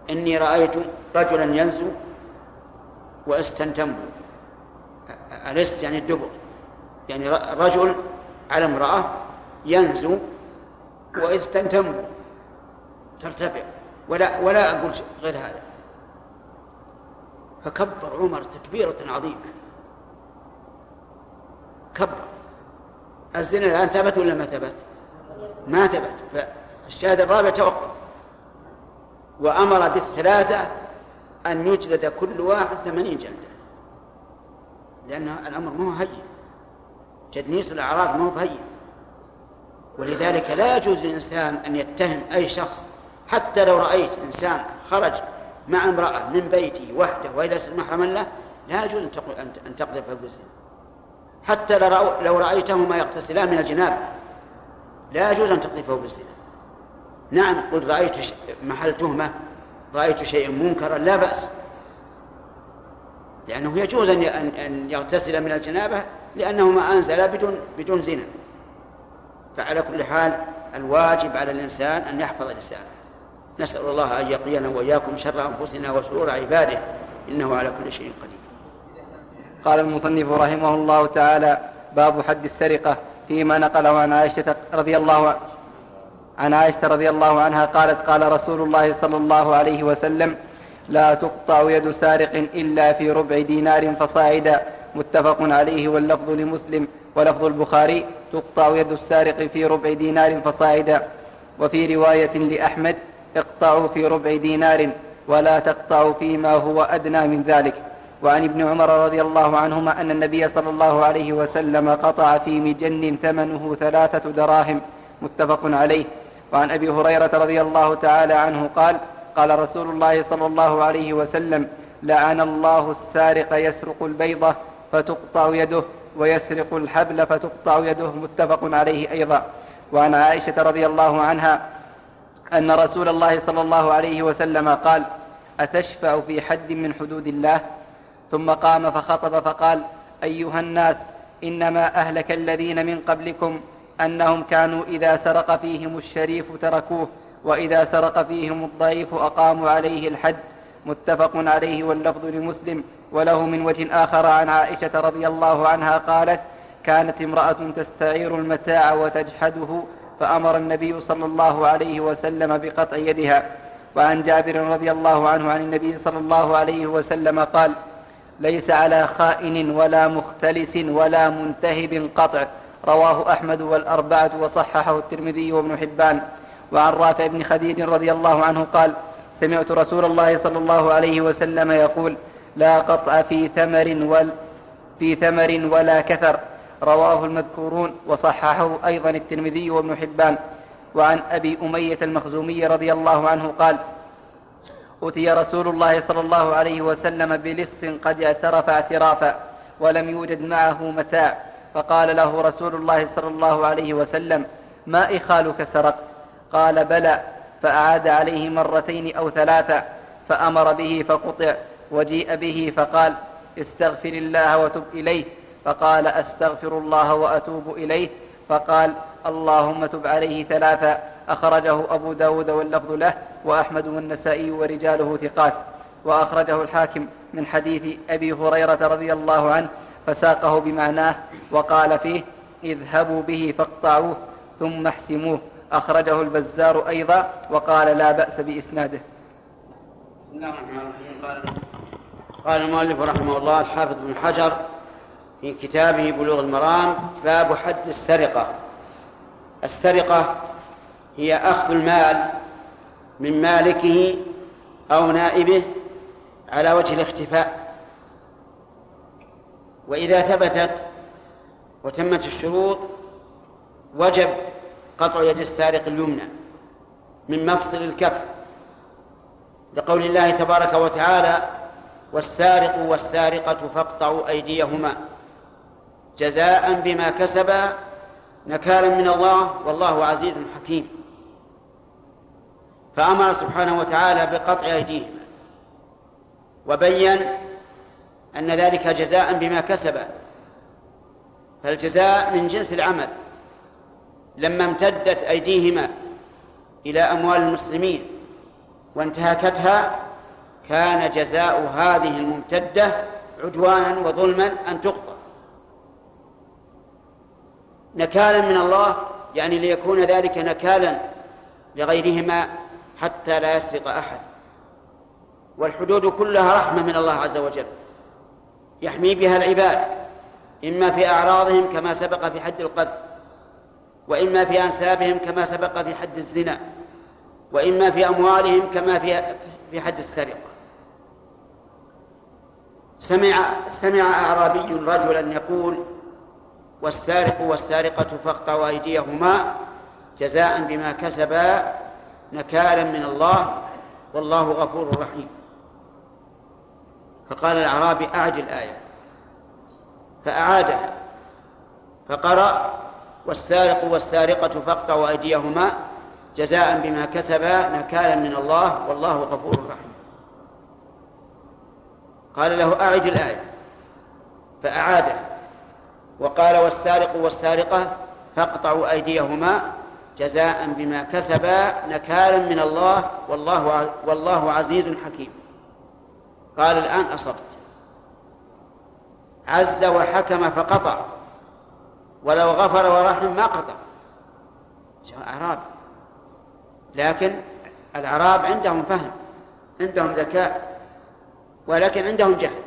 S1: إني رأيت رجلا ينزو واستنتمه ألست يعني الدبر. يعني رجل على امرأة ينزو واستنتمه ترتفع. ولا ولا أقول غير هذا. فكبر عمر تكبيرة عظيمة. كبر. الزنا الآن ثبت ولا ما ثبت؟ ما ثبت. فالشاهد الرابع توقف. وأمر بالثلاثة أن يجلد كل واحد ثمانين جلدة. لأن الأمر ما هو هين. تدنيس الأعراض ما هو هين ولذلك لا يجوز للإنسان أن يتهم أي شخص. حتى لو رأيت إنسان خرج مع امرأة من بيته وحده وليس محرما له لا يجوز أن تقذفه بالزنا حتى لو رأيتهما يغتسلان من الجنابة لا يجوز أن تقذفه بالزنا نعم قل رأيت محل تهمة رأيت شيئا منكرا لا بأس. لأنه يجوز أن أن يغتسل من الجنابة لأنه ما أنزل بدون بدون زنا. فعلى كل حال الواجب على الإنسان أن يحفظ لسانه. نسأل الله أن يقينا وإياكم شر أنفسنا وشرور عباده إنه على كل شيء قدير.
S3: قال المصنف رحمه الله تعالى باب حد السرقة فيما نقله عن عائشة رضي الله عن عائشة رضي الله عنها قالت قال رسول الله صلى الله عليه وسلم لا تقطع يد سارق إلا في ربع دينار فصاعدا. متفق عليه واللفظ لمسلم ولفظ البخاري تقطع يد السارق في ربع دينار فصاعدا. وفي رواية لأحمد اقطعوا في ربع دينار ولا تقطعوا فيما هو أدنى من ذلك. وعن ابن عمر رضي الله عنهما أن النبي صلى الله عليه وسلم قطع في مجن ثمنه ثلاثة دراهم متفق عليه. وعن أبي هريرة رضي الله تعالى عنه قال قال رسول الله صلى الله عليه وسلم لعن الله السارق يسرق البيضة فتقطع يده ويسرق الحبل فتقطع يده متفق عليه أيضا. وعن عائشة رضي الله عنها أن رسول الله صلى الله عليه وسلم قال أتشفع في حد من حدود الله؟ ثم قام فخطب فقال أيها الناس إنما أهلك الذين من قبلكم أنهم كانوا إذا سرق فيهم الشريف تركوه وإذا سرق فيهم الضعيف أقاموا عليه الحد. متفق عليه واللفظ لمسلم. وله من وجه آخر عن عائشة رضي الله عنها قالت كانت امرأة تستعير المتاع وتجحده فأمر النبي صلى الله عليه وسلم بقطع يدها وعن جابر رضي الله عنه عن النبي صلى الله عليه وسلم قال ليس على خائن ولا مختلس ولا منتهب قطع. رواه أحمد والأربعة وصححه الترمذي وابن حبان. وعن رافع بن خديج رضي الله عنه قال سمعت رسول الله صلى الله عليه وسلم يقول لا قطع في ثمر ول في ثمر ولا كثر. رواه المذكورون وصححه أيضا الترمذي وابن حبان. وعن أبي أمية المخزومي رضي الله عنه قال أتي رسول الله صلى الله عليه وسلم بلص قد اعترف اعترافا ولم يوجد معه متاع. فقال له رسول الله صلى الله عليه وسلم ما إخالك سرق قال بلى. فأعاد عليه مرتين أو ثلاثا فأمر به فقطع وجيء به فقال استغفر الله وتب إليه. فقال أستغفر الله وأتوب إليه. فقال اللهم تب عليه ثلاثا أخرجه أبو داود واللفظ له وأحمد والنسائي ورجاله ثقات. وأخرجه الحاكم من حديث أبي هريرة رضي الله عنه فساقه بمعناه وقال فيه اذهبوا به فاقطعوه ثم احسموه أخرجه البزار أيضا وقال لا بأس بإسناده.
S1: بسم الله الرحمن الرحيم. قال المؤلف رحمه الله الحافظ بن حجر في كتابه بلوغ المرام باب حد السرقة. السرقة هي أخذ المال من مالكه أو نائبه على وجه الاختفاء. وإذا ثبتت وتمت الشروط وجب قطع يد السارق اليمنى من مفصل الكف. لقول الله تبارك وتعالى والسارق والسارقة فاقطعوا أيديهما. جزاء بما كسبا نكالا من الله والله عزيز حكيم. فأمر سبحانه وتعالى بقطع أيديهما وبين أن ذلك جزاء بما كسبا. فالجزاء من جنس العمل. لما امتدت أيديهما إلى أموال المسلمين وانتهكتها كان جزاء هذه الممتدة عدوانا وظلما أن تقطع نكالا من الله يعني ليكون ذلك نكالا لغيرهما حتى لا يسرق أحد. والحدود كلها رحمة من الله عز وجل. يحمي بها العباد إما في أعراضهم كما سبق في حد القذف وإما في أنسابهم كما سبق في حد الزنا وإما في أموالهم كما في في حد السرقة. سمع سمع أعرابي رجلا يقول والسارق والسارقة فاقطعوا أيديهما جزاء بما كسبا نكالا من الله والله غفور رحيم. فقال الأعرابي أعد الآية. فأعادها فقرأ والسارق والسارقة فاقطعوا أيديهما جزاء بما كسبا نكالا من الله والله غفور رحيم. قال له أعد الآية. فأعادها وقال والسارق والسارقة فاقطعوا أيديهما جزاء بما كسبا نكالا من الله والله والله عزيز حكيم. قال الآن أصبت. عز وحكم فقطع. ولو غفر ورحم ما قطع. أعراب. لكن الأعراب عندهم فهم عندهم ذكاء ولكن عندهم جهل.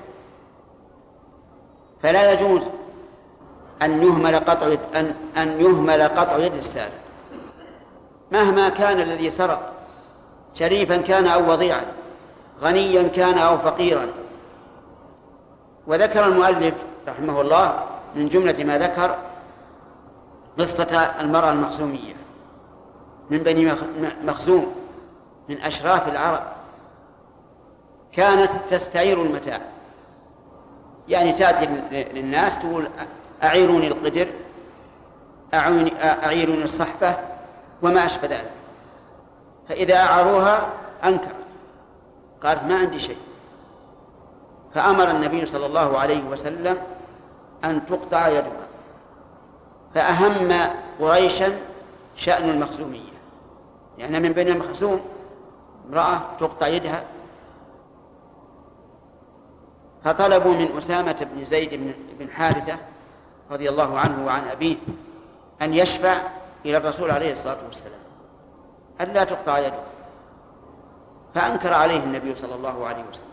S1: فلا يجوز أن يهمل قطع أن أن يهمل قطع يد السارق. مهما كان الذي سرق شريفا كان أو وضيعا غنيا كان أو فقيرا. وذكر المؤلف رحمه الله من جملة ما ذكر قصة المرأة المخزومية. من بني مخزوم من أشراف العرب. كانت تستعير المتاع. يعني تأتي للناس تقول أعيروني القدر أعيروني الصحفة وما أشبه ذلك. فإذا أعروها أنكرت. قالت ما عندي شيء. فأمر النبي صلى الله عليه وسلم أن تقطع يدها فأهم قريشا شأن المخزومية. يعني من بين المخزوم امرأة تقطع يدها. فطلبوا من أسامة بن زيد بن حارثة رضي الله عنه وعن أبيه أن يشفع إلى الرسول عليه الصلاة والسلام. ألا تقطع يده؟ فأنكر عليه النبي صلى الله عليه وسلم.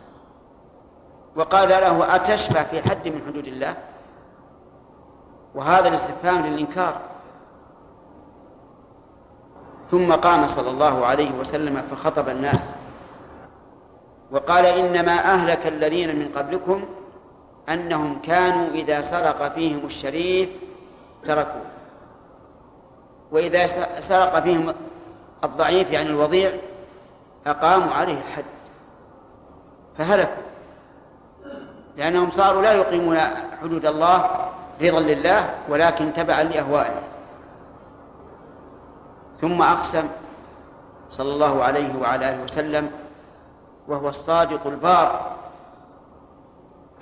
S1: وقال له أتشفع في حد من حدود الله؟ وهذا الاستفهام للإنكار. ثم قام صلى الله عليه وسلم فخطب الناس وقال إنما أهلك الذين من قبلكم أنهم كانوا إذا سرق فيهم الشريف تركوه. وإذا سرق فيهم الضعيف يعني الوضيع أقاموا عليه الحد. فهلكوا. لأنهم صاروا لا يقيمون حدود الله رضا لله ولكن تبعا لأهوائهم ثم أقسم صلى الله عليه وعلى آله وسلم وهو الصادق البار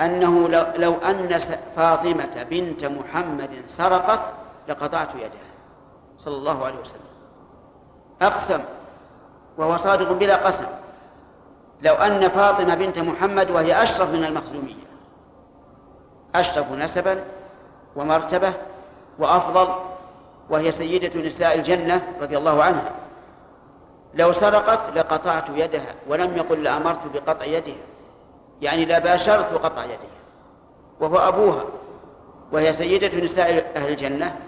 S1: أنه لو, لو أن فاطمة بنت محمد سرقت لقطعت يدها. صلى الله عليه وسلم. أقسم. وهو صادق بلا قسم. لو أن فاطمة بنت محمد وهي أشرف من المخزومية. أشرف نسبا ومرتبة وأفضل وهي سيدة نساء الجنة رضي الله عنها. لو سرقت لقطعت يدها ولم يقل لأمرت بقطع يدها. يعني لباشرت قطع يدها وهو أبوها. وهي سيدة نساء أهل الجنة.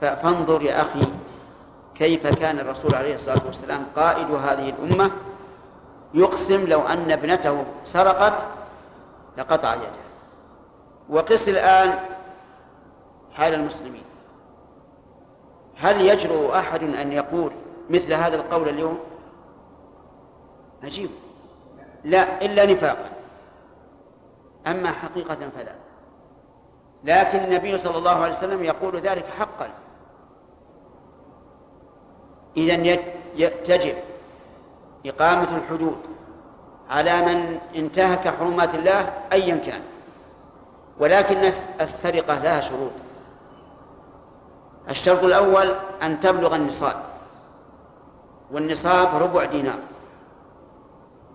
S1: فانظر يا أخي كيف كان الرسول عليه الصلاة والسلام قائد هذه الأمة. يقسم لو أن ابنته سرقت لقطع يده. وقس الآن حال المسلمين. هل يجرؤ أحد أن يقول مثل هذا القول اليوم؟ عجيب لا إلا نفاق أما حقيقة فلا. لكن النبي صلى الله عليه وسلم يقول ذلك حقا. إذا تجب إقامة الحدود على من انتهك حرمات الله أيا كان. ولكن السرقة لها شروط. الشرط الأول أن تبلغ النصاب. والنصاب ربع دينار.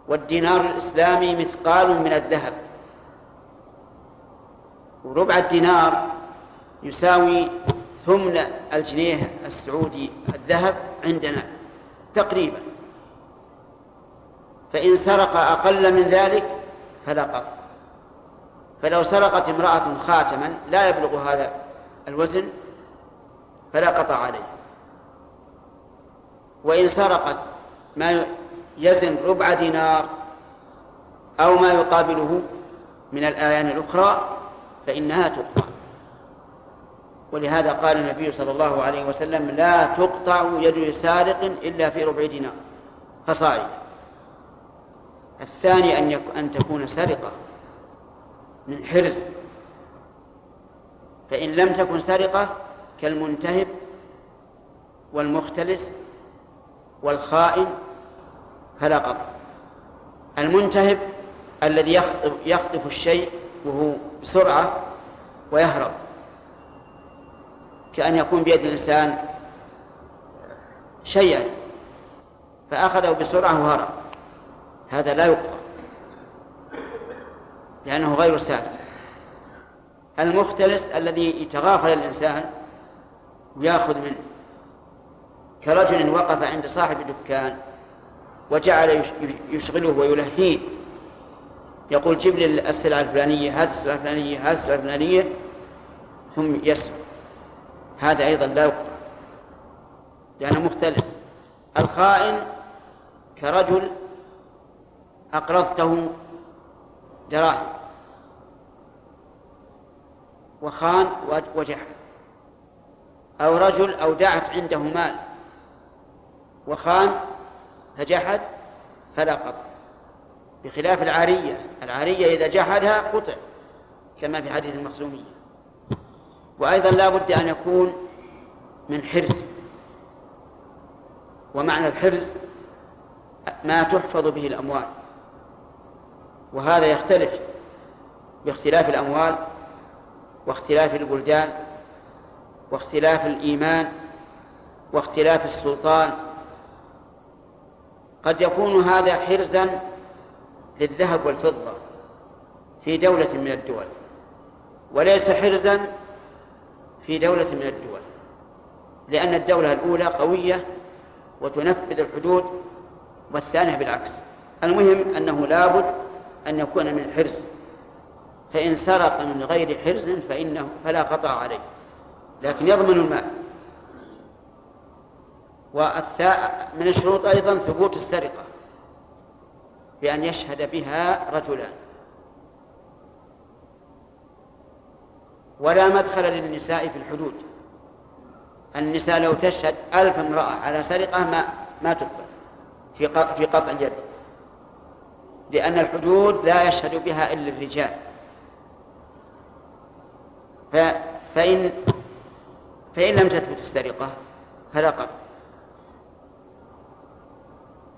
S1: والدينار الإسلامي مثقال من الذهب. وربع الدينار يساوي ثمن الجنيه السعودي الذهب عندنا تقريبا. فإن سرق أقل من ذلك فلا قط فلو سرقت امرأة خاتما لا يبلغ هذا الوزن فلا قطع عليه. وإن سرقت ما يزن ربع دينار أو ما يقابله من الآيان الأخرى فإنها تقطع. ولهذا قال النبي صلى الله عليه وسلم لا تقطع يد سارق إلا في ربع دينار. فصاعد. الثاني أن, أن تكون سرقة من حرز. فإن لم تكن سرقة كالمنتهب والمختلس والخائن فلا قطع. المنتهب الذي يخطف, الشيء وهو بسرعة ويهرب. كأن يكون بيد الإنسان شيئا فأخذه بسرعة وهرب. هذا لا يقطع لأنه غير سابق المختلس الذي يتغافل الإنسان ويأخذ منه. كرجل وقف عند صاحب الدكان وجعل يشغله ويلهيه. يقول جيب لي السلعة الفلانية هذه السلعة الفلانية هذه السلعة الفلانية. ثم يسر هذا أيضا لا يقطع لأنه مختلس الخائن كرجل أقرضته دراهم. وخان وجحد أو رجل أودعت عنده مال. وخان فجحد فلا قطع. بخلاف العارية العارية إذا جحدها قطع كما في حديث المخزومية. وأيضا لا بد أن يكون من حرز ومعنى الحرز ما تحفظ به الأموال. وهذا يختلف باختلاف الأموال واختلاف البلدان واختلاف الإيمان واختلاف السلطان قد يكون هذا حرزا للذهب والفضة في دولة من الدول وليس حرزا في دولة من الدول لأن الدولة الأولى قوية وتنفذ الحدود والثانية بالعكس. المهم أنه لابد أن يكون من حرز فإن سرق من غير حرز فإنه فلا قطع عليه لكن يضمن المال. ومن الشروط أيضا ثبوت السرقة بأن يشهد بها رجلان ولا مدخل للنساء في الحدود. النساء لو تشهد ألف امرأة على سرقة ما ما تقبل في في قطع اليد. لأن الحدود لا يشهد بها إلا الرجال. فإن فإن لم تثبت السرقة فلا قطع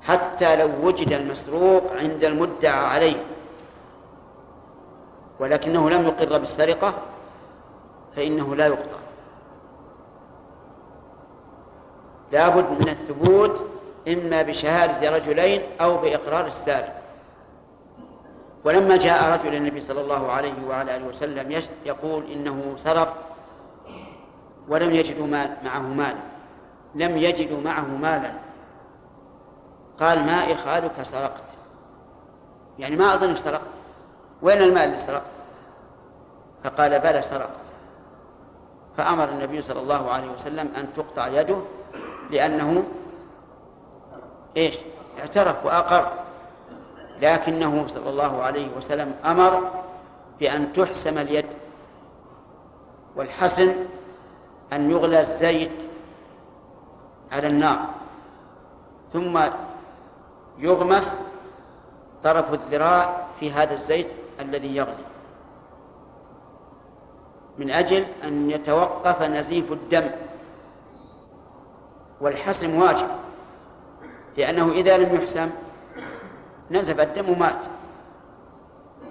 S1: حتى لو وجد المسروق عند المدعى عليه. ولكنه لم يقر بالسرقة فإنه لا يقطع. لابد من الثبوت إما بشهادة رجلين أو بإقرار السارق. ولما جاء رجل النبي صلى الله عليه وعلى آله وسلم يقول إنه سرق ولم يجدوا مال معه مال لم يجدوا معه مالا. قال ما إخالك سرقت. يعني ما أظنك سرقت. وين المال اللي سرقت؟ فقال بلى سرقت. فأمر النبي صلى الله عليه وسلم أن تقطع يده لأنه إيش؟ اعترف وأقر. لكنه صلى الله عليه وسلم أمر بأن تحسم اليد. والحسن أن يغلى الزيت على النار. ثم يغمس طرف الذراع في هذا الزيت الذي يغلي. من أجل أن يتوقف نزيف الدم. والحسم واجب لأنه إذا لم يحسم نزف الدم ومات.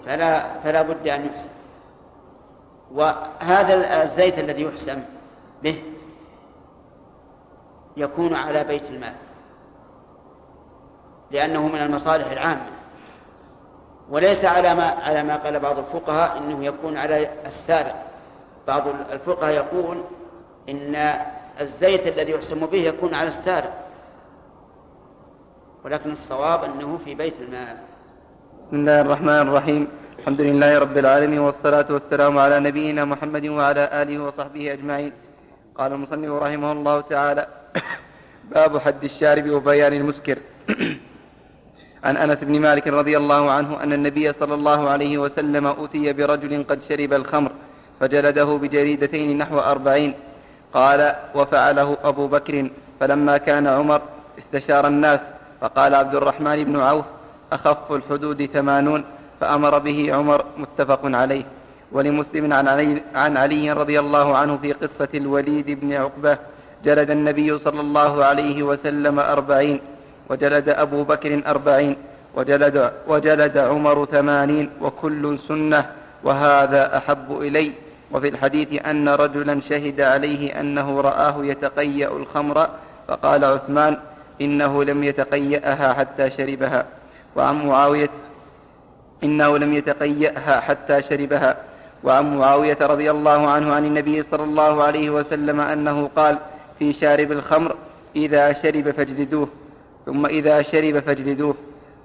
S1: فلا فلا بد أن يحسم. وهذا الزيت الذي يحسم به يكون على بيت المال. لأنه من المصالح العامة. وليس على ما على ما قال بعض الفقهاء إنه يكون على السارق. بعض الفقهاء يقول إن الزيت الذي يحسم به يكون على السارق. ولكن الصواب أنه في بيت المال.
S3: بسم الله الرحمن الرحيم. الحمد لله رب العالمين والصلاة والسلام على نبينا محمد وعلى آله وصحبه أجمعين. قال المصنف رحمه الله تعالى باب حد الشارب وبيان المسكر. عن أنس بن مالك رضي الله عنه أن النبي صلى الله عليه وسلم اتي برجل قد شرب الخمر فجلده بجريدتين نحو أربعين. قال وفعله أبو بكر. فلما كان عمر استشار الناس فقال عبد الرحمن بن عوف أخف الحدود ثمانون. فأمر به عمر متفق عليه. ولمسلم عن علي, عن علي رضي الله عنه في قصة الوليد بن عقبة جلد النبي صلى الله عليه وسلم أربعين. وجلد أبو بكر أربعين وجلد, وجلد عمر ثمانين وكل سنة وهذا أحب إلي. وفي الحديث أن رجلا شهد عليه أنه رآه يتقيأ الخمر فقال عثمان إنه لم يتقيأها حتى شربها. وعن معاوية إنه لم يتقيأها حتى شربها. وعن معاوية رضي الله عنه عن النبي صلى الله عليه وسلم أنه قال في شارب الخمر إذا شرب فاجلدوه. ثم إذا شرب فاجلدوه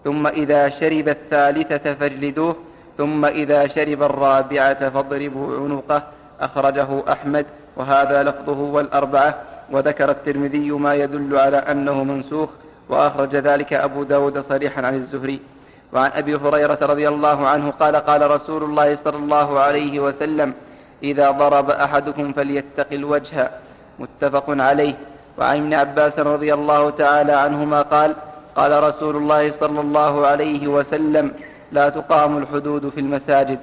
S3: ثم إذا شرب الثالثة فاجلدوه ثم إذا شرب الرابعة فاضربوا عنقه أخرجه أحمد وهذا لفظه والأربعة وذكر الترمذي ما يدل على أنه منسوخ وأخرج ذلك أبو داود صريحا عن الزهري. وعن أبي هريرة رضي الله عنه قال قال رسول الله صلى الله عليه وسلم إذا ضرب أحدكم فليتق الوجه. متفق عليه. وعن ابن عباس رضي الله تعالى عنهما قال قال رسول الله صلى الله عليه وسلم لا تقام الحدود في المساجد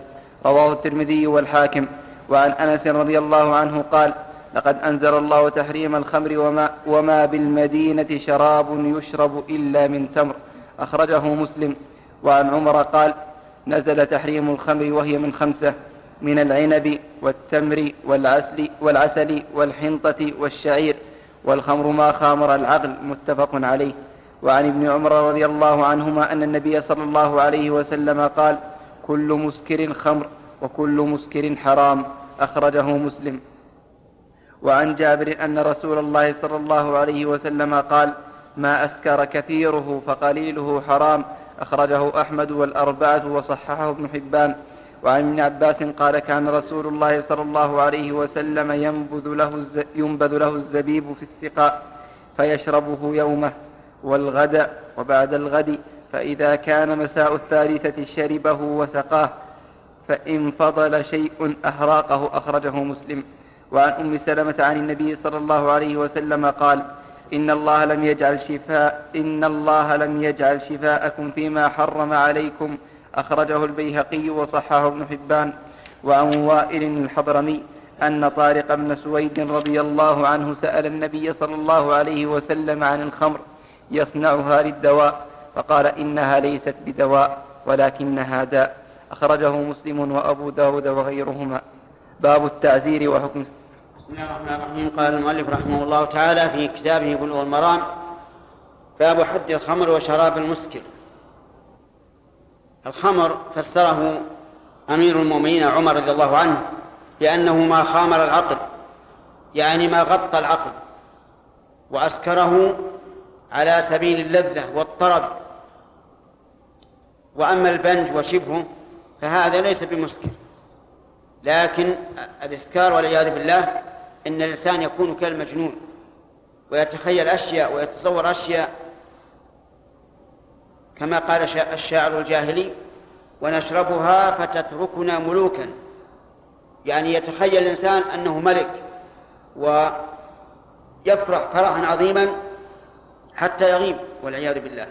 S3: رواه الترمذي والحاكم. وعن أنس رضي الله عنه قال لقد أنزل الله تحريم الخمر وما, وما بالمدينة شراب يشرب إلا من تمر أخرجه مسلم. وعن عمر قال نزل تحريم الخمر وهي من خمسة من العنب والتمر والعسل والعسل والحنطة والشعير والخمر ما خامر العقل متفق عليه. وعن ابن عمر رضي الله عنهما أن النبي صلى الله عليه وسلم قال كل مسكر خمر وكل مسكر حرام. أخرجه مسلم. وعن جابر أن رسول الله صلى الله عليه وسلم قال ما أسكر كثيره فقليله حرام. أخرجه أحمد والأربعة وصححه ابن حبان. وعن ابن عباس قال كان رسول الله صلى الله عليه وسلم ينبذ له, ينبذ له الزبيب في السقاء فيشربه يومه والغد وبعد الغد فإذا كان مساء الثالثة شربه وسقاه فإن فضل شيء أهراقه أخرجه مسلم. وعن أم سلمة عن النبي صلى الله عليه وسلم قال إن الله لم يجعل شفاء إن الله لم يجعل شفاءكم فيما حرم عليكم أخرجه البيهقي وصححه ابن حبان وعن وائل الحضرمي أن طارق بن سويد رضي الله عنه سأل النبي صلى الله عليه وسلم عن الخمر يصنعها للدواء فقال إنها ليست بدواء ولكنها داء. أخرجه مسلم وأبو داود وغيرهما. باب التعزير وحكم.
S1: بسم الله الرحمن الرحيم. قال المؤلف رحمه الله تعالى في كتابه بلوغ المرام باب حد الخمر وشراب المسكر. الخمر فسره أمير المؤمنين عمر رضي الله عنه بأنه ما خامر العقل يعني ما غطى العقل وأسكره على سبيل اللذة والطرب. وأما البنج وشبهه فهذا ليس بمسكر لكن الإسكار والعياذ بالله إن الإنسان يكون كالمجنون ويتخيل أشياء ويتصور أشياء كما قال الشاعر الجاهلي ونشربها فتتركنا ملوكا. يعني يتخيل الإنسان أنه ملك يفرح فرحا عظيما حتى يغيب والعياذ بالله.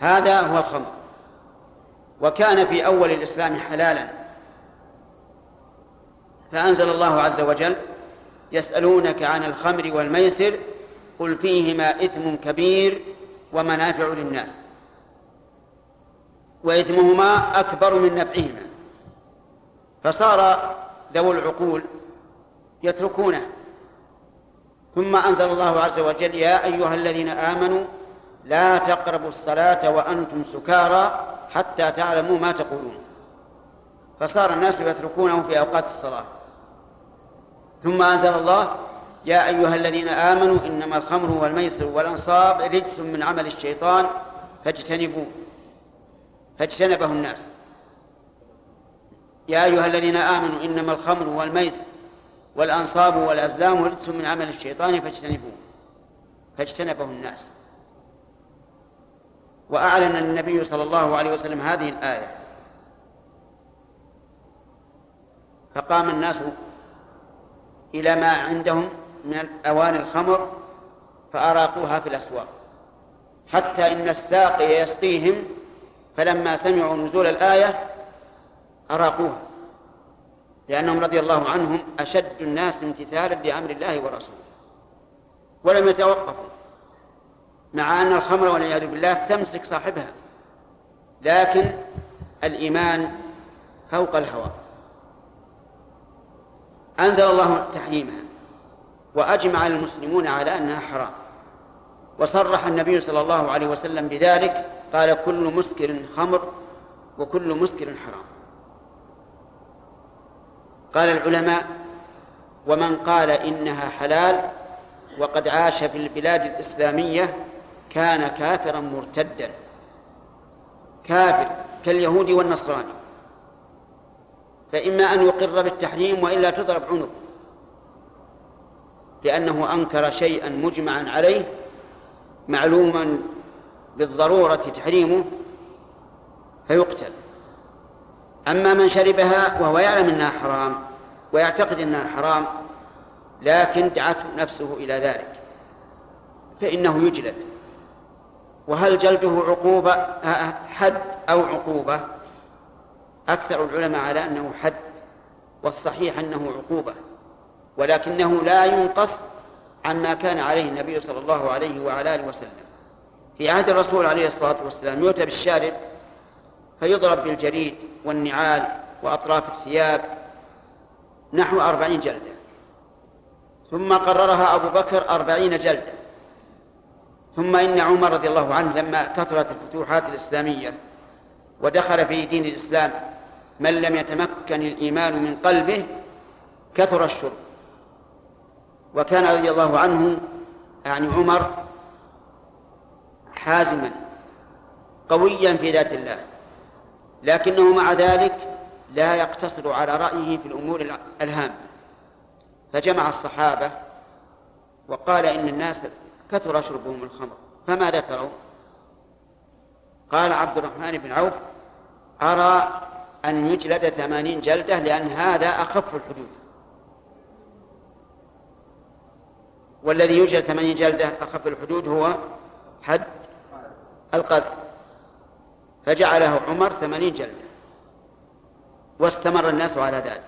S1: هذا هو الخمر. وكان في أول الإسلام حلالا. فأنزل الله عز وجل يسألونك عن الخمر والميسر قل فيهما إثم كبير ومنافع للناس. وإثمهما أكبر من نفعهما فصار ذوو العقول يتركونه. ثم أنزل الله عز وجل يا أيها الذين آمنوا لا تقربوا الصلاة وأنتم سكارى حتى تعلموا ما تقولون. فصار الناس يتركونه في أوقات الصلاة. ثم أنزل الله يا أيها الذين آمنوا إنما الخمر والميسر والأنصاب رجس من عمل الشيطان فاجتنبوه. فاجتنبه الناس. يا أيها الذين آمنوا إنما الخمر والميسر والأنصاب والأزلام رجس من عمل الشيطان فاجتنبوه. فاجتنبه الناس. وأعلن النبي صلى الله عليه وسلم هذه الآية. فقام الناس إلى ما عندهم من أواني الخمر فأراقوها في الأسواق. حتى إن الساقي يسقيهم فلما سمعوا نزول الآية أراقوها لأنهم رضي الله عنهم أشد الناس امتثالا لأمر الله ورسوله ولم يتوقفوا مع أن الخمر والعياذ بالله تمسك صاحبها لكن الإيمان فوق الهوى. أنزل الله تحريمها وأجمع المسلمون على أنها حرام وصرح النبي صلى الله عليه وسلم بذلك قال كل مسكر خمر وكل مسكر حرام. قال العلماء ومن قال إنها حلال وقد عاش في البلاد الإسلامية كان كافرا مرتدا. كافر كاليهود والنصراني. فإما أن يقر بالتحريم وإلا تضرب عنق. لأنه أنكر شيئا مجمعا عليه معلوما بالضرورة تحريمه فيقتل. أما من شربها وهو يعلم أنها حرام ويعتقد أنها حرام لكن دعته نفسه إلى ذلك فإنه يجلد. وهل جلده عقوبة؟ حد أو عقوبة؟ أكثر العلماء على أنه حد والصحيح أنه عقوبة ولكنه لا ينقص عما كان عليه النبي صلى الله عليه وعلى آله وسلم. في عهد الرسول عليه الصلاة والسلام. يؤتى بالشارب فيضرب بالجريد والنعال وأطراف الثياب نحو أربعين جلدة. ثم قررها أبو بكر أربعين جلدة. ثم إن عمر رضي الله عنه لما كثرت الفتوحات الإسلامية ودخل في دين الإسلام من لم يتمكن الإيمان من قلبه كثر الشرب. وكان رضي الله عنه يعني عمر حازما قويا في ذات الله لكنه مع ذلك لا يقتصر على رأيه في الأمور الهامة. فجمع الصحابة وقال إن الناس كثر شربهم الخمر فما ذكروا قال عبد الرحمن بن عوف أرى أن يجلد ثمانين جلدة لأن هذا أخف الحدود. والذي يجلد ثمانين جلدة أخف الحدود هو حد القذف. فجعله عمر ثمانين جلدة. واستمر الناس على ذلك.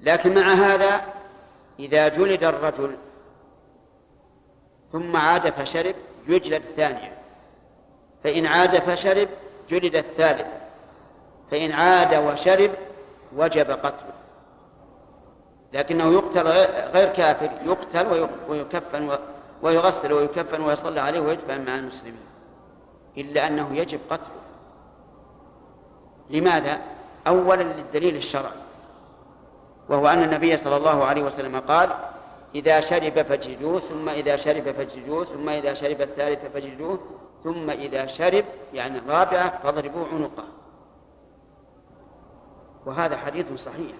S1: لكن مع هذا إذا جلد الرجل ثم عاد فشرب يجلد ثانية فإن عاد فشرب جلد الثالث. فإن عاد وشرب وجب قتله. لكنه يقتل غير كافر يقتل ويكفن ويغسل ويكفن ويصلى عليه ويدفن مع المسلمين. إلا أنه يجب قتله. لماذا؟ أولا للدليل الشرعي وهو أن النبي صلى الله عليه وسلم قال إذا شرب فجلدوه ثم إذا شرب فجلدوه ثم إذا شرب الثالث فجلدوه ثم إذا شرب يعني الرابعة فاضربوا عنقه وهذا حديث صحيح.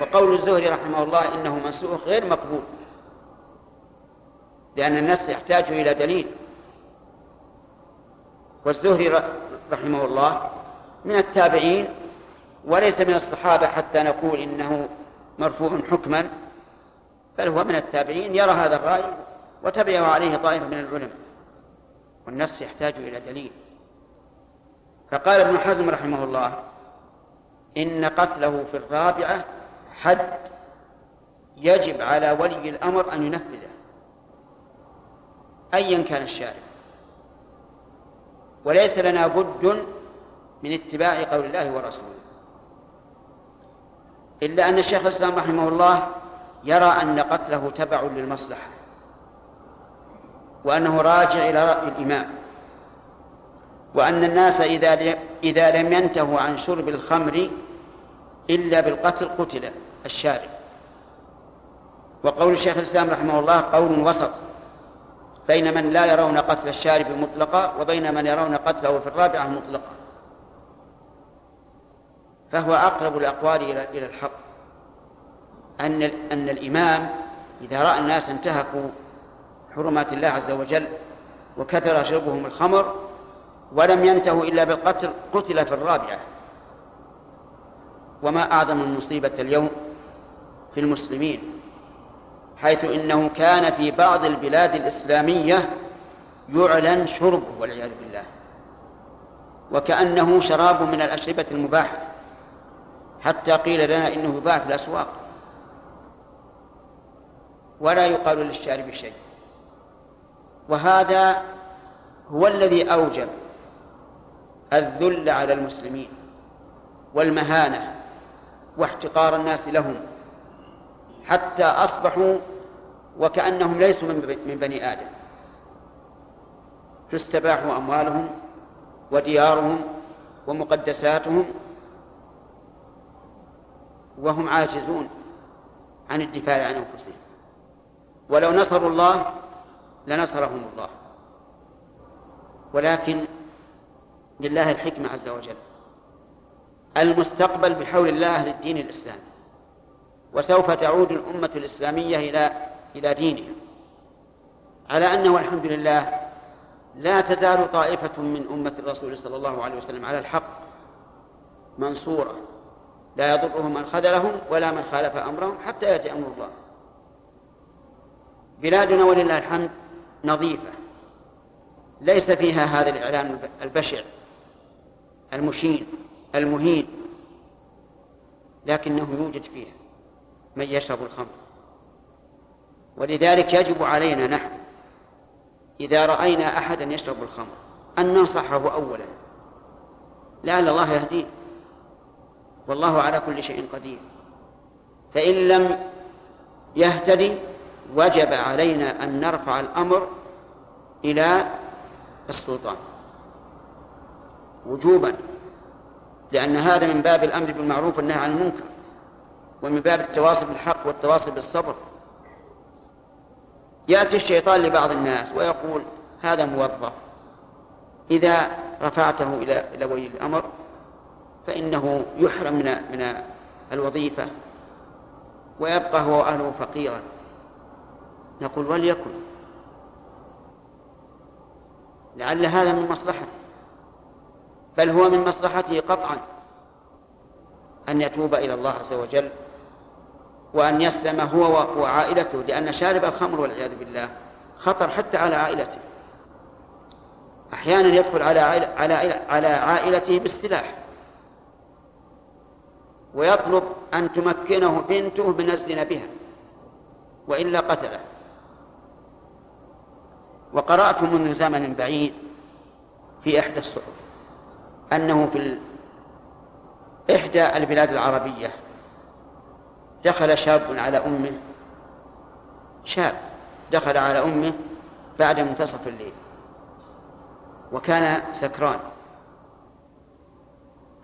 S1: وقول الزهري رحمه الله إنه منسوخ غير مقبول لأن النص يحتاج إلى دليل. والزهري رحمه الله من التابعين وليس من الصحابة حتى نقول إنه مرفوع حكما بل هو من التابعين يرى هذا الرأي وتبعه عليه طائفة من العلماء والنص يحتاج إلى دليل. فقال ابن حزم رحمه الله إن قتله في الرابعة حد يجب على ولي الأمر أن ينفذه أيا كان الشارع. وليس لنا بد من اتباع قول الله ورسوله. إلا أن الشيخ الإسلام رحمه الله يرى أن قتله تبع للمصلحة وأنه راجع إلى رأي الإمام وأن الناس إذا إذا لم ينتهوا عن شرب الخمر إلا بالقتل قتل الشارب وقول الشيخ الإسلام رحمه الله قول وسط. بين من لا يرون قتل الشارب مطلقا وبين من يرون قتله في الرابعة مطلقا. فهو أقرب الأقوال إلى إلى الحق. أن أن الإمام إذا رأى الناس انتهكوا حرمات الله عز وجل وكثر شربهم الخمر ولم ينتهوا إلا بالقتل قتل في الرابعة. وما أعظم المصيبة اليوم في المسلمين. حيث إنه كان في بعض البلاد الإسلامية يعلن شربه والعياذ بالله. وكأنه شراب من الأشربة المباحة حتى قيل لنا إنه يباع في الأسواق. ولا يقال للشارب شيء. وهذا هو الذي أوجب الذل على المسلمين والمهانة واحتقار الناس لهم. حتى أصبحوا وكأنهم ليسوا من بني آدم. تستباح أموالهم وديارهم ومقدساتهم وهم عاجزون عن الدفاع عن أنفسهم. ولو نصروا الله لنصرهم الله. ولكن لله الحكمة عز وجل. المستقبل بحول الله للدين الإسلامي. وسوف تعود الأمة الإسلامية إلى إلى دينها. على أنه الحمد لله لا تزال طائفة من أمة الرسول صلى الله عليه وسلم على الحق منصورة. لا يضرهم من خذلهم ولا من خالف أمرهم حتى يأتي أمر الله. بلادنا ولله الحمد نظيفة. ليس فيها هذا الإعلان البشع المشين المهين لكنه يوجد فيها. من يشرب الخمر. ولذلك يجب علينا نحن إذا رأينا أحدا يشرب الخمر أن ننصحه أولا. لعل الله يهديه. والله على كل شيء قدير. فإن لم يهتدي وجب علينا أن نرفع الأمر إلى السلطان. وجوبا لأن هذا من باب الأمر بالمعروف والنهي عن المنكر. ومن باب التواصي بالحق والتواصي بالصبر. يأتي الشيطان لبعض الناس ويقول هذا موظف. إذا رفعته إلى إلى ولي الأمر فإنه يحرم من من الوظيفة ويبقى هو أهله فقيرا. نقول وليكن. لعل هذا من مصلحته بل هو من مصلحته قطعا أن يتوب إلى الله عز وجل وأن يسلم هو وعائلته لأن شارب الخمر والعياذ بالله خطر حتى على عائلته. أحيانا يدخل على على على عائلته بالسلاح. ويطلب أن تمكنه بنته من الزنا بها وإلا قتله. وقرأت منذ زمن بعيد في إحدى الصحف أنه في إحدى البلاد العربية دخل شاب على أمه. شاب دخل على أمه بعد منتصف الليل. وكان سكران.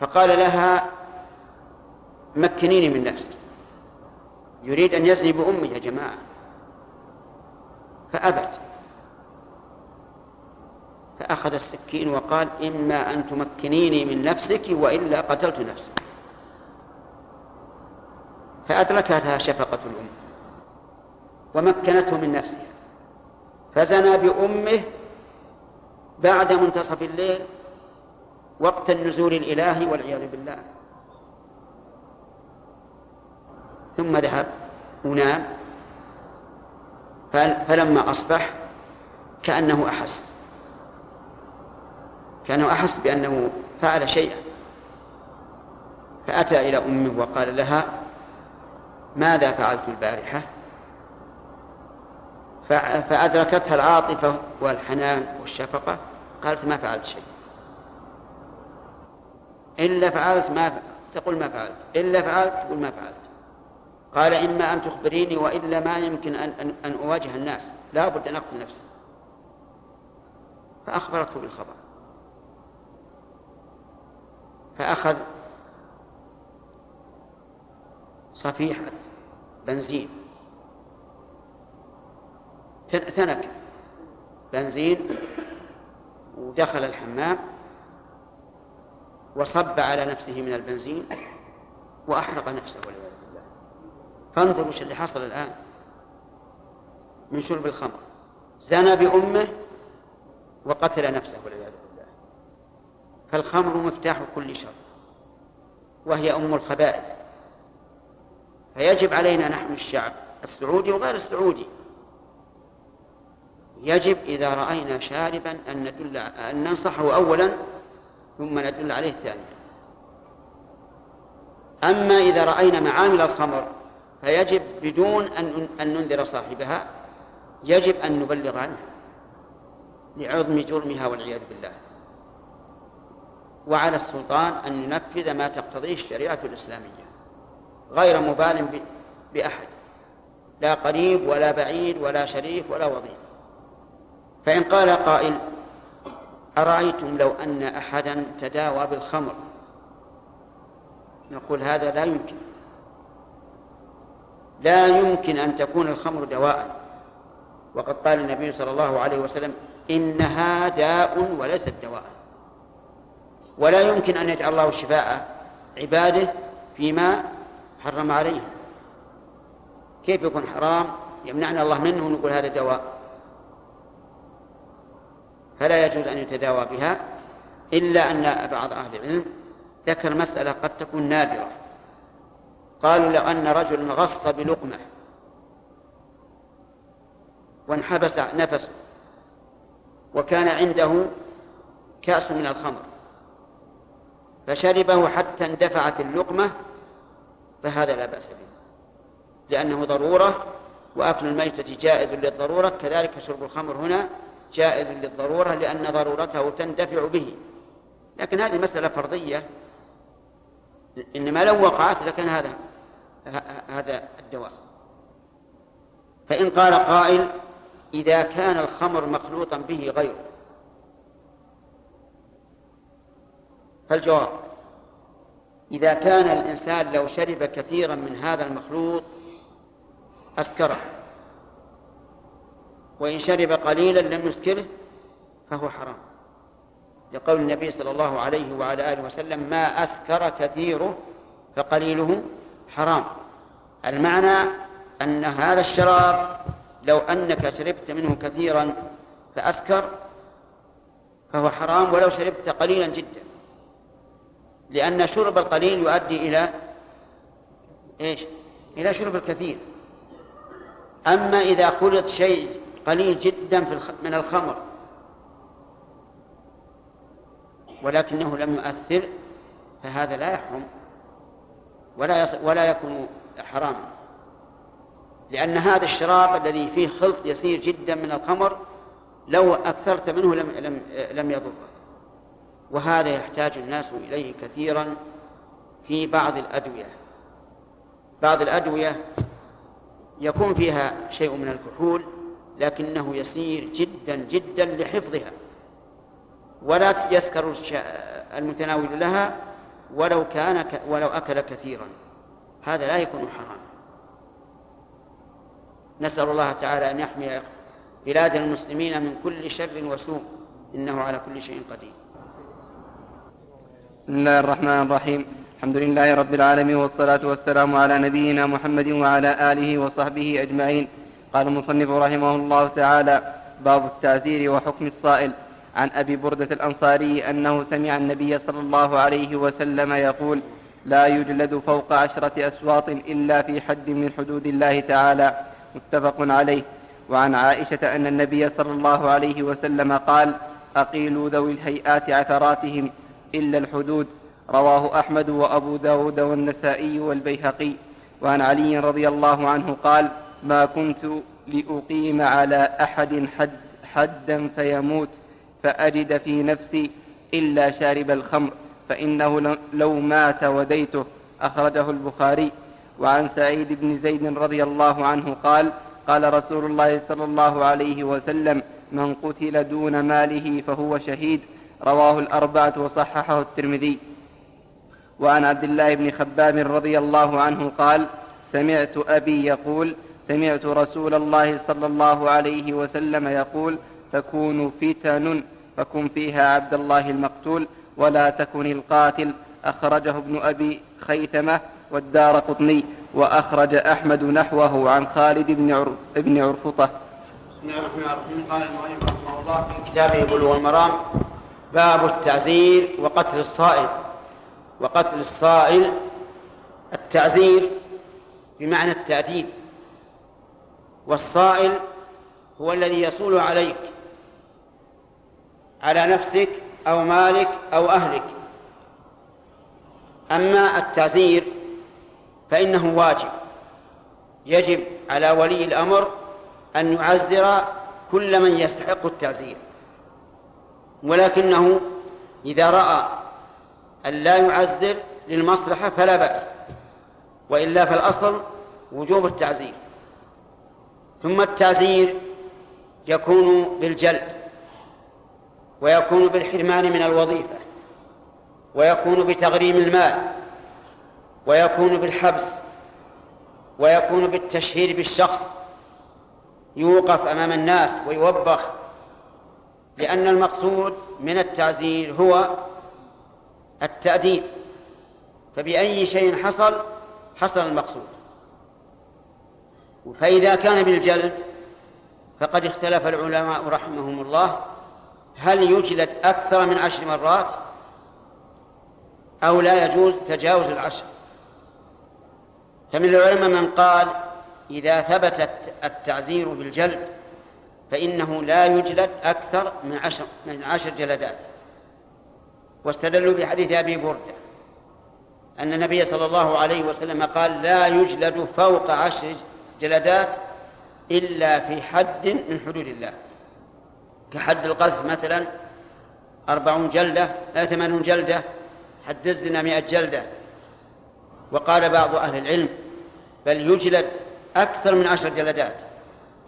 S1: فقال لها مكنيني من نفسك. يريد أن يزني بأمي يا جماعة. فأبت. فأخذ السكين وقال إما أن تمكنيني من نفسك وإلا قتلت نفسك. فأدركتها شفقة الأم ومكنته من نفسها. فزنى بأمه بعد منتصف الليل وقت النزول الإلهي والعياذ بالله. ثم ذهب ونام فلما أصبح كأنه أحس. كأنه أحس بأنه فعل شيئا. فأتى إلى أمه وقال لها ماذا فعلت البارحة؟ فأدركتها العاطفة والحنان والشفقة قالت ما فعلت شيء. إلا فعلت ما تقول ما فعلت. إلا فعلت تقول ما فعلت. قال إما أن تخبريني وإلا ما يمكن أن, أن, أن أواجه الناس. لا بد أن أقتل نفسي. فأخبرته بالخبر. فأخذ صفيحة بنزين. تنك بنزين. ودخل الحمام. وصب على نفسه من البنزين. وأحرق نفسه والعياذ بالله. فانظروا وش اللي حصل الآن. من شرب الخمر. زنى بأمه وقتل نفسه والعياذ بالله. فالخمر مفتاح كل شر. وهي أم الخبائث. فيجب علينا نحن الشعب السعودي وغير السعودي. يجب إذا رأينا شاربا أن ندل أن ننصحه أولا ثم ندل عليه ثانيا. أما إذا رأينا معامل الخمر فيجب بدون أن أن ننذر صاحبها يجب أن نبلغ عنها لعظم جرمها والعياذ بالله. وعلى السلطان أن ينفذ ما تقتضيه الشريعة الإسلامية. غير مبال بأحد. لا قريب ولا بعيد ولا شريف ولا وظيف فإن قال قائل أرأيتم لو أن أحدا تداوى بالخمر؟ نقول هذا لا يمكن. لا يمكن أن تكون الخمر دواء. وقد قال النبي صلى الله عليه وسلم إنها داء وليست دواء. ولا يمكن أن يجعل الله شفاء عباده فيما حرم عليهم كيف يكون حرام؟ يمنعنا الله منه ونقول هذا دواء فلا يجوز أن يتداوى بها إلا أن بعض أهل العلم ذكر مسألة قد تكون نادرة. قالوا لو أن رجلا غص بلقمة وانحبس نفسه وكان عنده كأس من الخمر فشربه حتى اندفعت اللقمة فهذا لا بأس به. لأنه ضرورة وأكل الميتة جائز للضرورة كذلك شرب الخمر هنا جائز للضرورة لأن ضرورته تندفع به. لكن هذه مسألة فرضية. إنما لو وقعت لكان هذا هذا الدواء. فإن قال قائل إذا كان الخمر مخلوطا به غيره. فالجواب إذا كان الإنسان لو شرب كثيرا من هذا المخلوط أسكره. وإن شرب قليلا لم يسكره فهو حرام. لقول النبي صلى الله عليه وعلى آله وسلم ما أسكر كثيره فقليله حرام. المعنى أن هذا الشراب لو أنك شربت منه كثيرا فأسكر فهو حرام. ولو شربت قليلا جدا. لأن شرب القليل يؤدي إلى إيش؟ إلى شرب الكثير. أما إذا خلط شيء قليل جدا في من الخمر ولكنه لم يؤثر فهذا لا يحرم ولا ولا يكون حراما. لأن هذا الشراب الذي فيه خلط يسير جدا من الخمر لو أكثرت منه لم لم لم يضر وهذا يحتاج الناس إليه كثيرا في بعض الأدوية. بعض الأدوية يكون فيها شيء من الكحول لكنه يسير جدا جدا لحفظها. ولا يسكر المتناول لها ولو كان ولو أكل كثيرا. هذا لا يكون حرام. نسأل الله تعالى أن يحمي بلاد المسلمين من كل شر وسوء. إنه على كل شيء قدير.
S3: بسم الله الرحمن الرحيم الحمد لله رب العالمين والصلاة والسلام على نبينا محمد وعلى آله وصحبه أجمعين قال المصنف رحمه الله تعالى باب التعزير وحكم الصائل عن أبي بردة الأنصاري أنه سمع النبي صلى الله عليه وسلم يقول لا يجلد فوق عشرة أسواط إلا في حد من حدود الله تعالى متفق عليه وعن عائشة أن النبي صلى الله عليه وسلم قال أقيلوا ذوي الهيئات عثراتهم إلا الحدود. رواه أحمد وأبو داود والنسائي والبيهقي. وعن علي رضي الله عنه قال ما كنت لأقيم على أحد حد حدا فيموت فأجد في نفسي إلا شارب الخمر فإنه لو مات وديته. أخرجه البخاري. وعن سعيد بن زيد رضي الله عنه قال قال رسول الله صلى الله عليه وسلم من قتل دون ماله فهو شهيد. رواه الأربعة وصححه الترمذي. وعن عبد الله بن خباب رضي الله عنه قال سمعت أبي يقول سمعت رسول الله صلى الله عليه وسلم يقول تكون فتن فكن فيها عبد الله المقتول ولا تكن القاتل. أخرجه ابن أبي خيثمة والدار قطني وأخرج أحمد نحوه عن خالد بن عر... بن عرفطة.
S1: بسم الله الرحمن الرحيم. قال المؤلف رحمه الله في كتابه بلوغ المرام باب التعزير وقتل الصائل. وقتل الصائل التعزير بمعنى التأديب والصائل هو الذي يصول عليك على نفسك أو مالك أو أهلك. أما التعزير فإنه واجب. يجب على ولي الأمر أن يعزر كل من يستحق التعزير ولكنه إذا رأى أن لا يعزر للمصلحة فلا بأس وإلا فالأصل وجوب التعزير ثم التعزير يكون بالجلد ويكون بالحرمان من الوظيفة ويكون بتغريم المال ويكون بالحبس ويكون بالتشهير بالشخص. يوقف أمام الناس ويوبخ لأن المقصود من التعزير هو التأديب. فبأي شيء حصل حصل المقصود. فإذا كان بالجلد فقد اختلف العلماء رحمهم الله هل يجلد أكثر من عشر مرات أو لا يجوز تجاوز العشر؟ فمن العلماء من قال إذا ثبت التعزير بالجلد فإنه لا يجلد أكثر من عشر من عشر جلدات. واستدلوا بحديث أبي بردة أن النبي صلى الله عليه وسلم قال لا يجلد فوق عشر جلدات إلا في حد من حدود الله. كحد القذف مثلا أربعون جلدة ثمانون جلدة حد الزنا مئة جلدة. وقال بعض أهل العلم بل يجلد أكثر من عشر جلدات.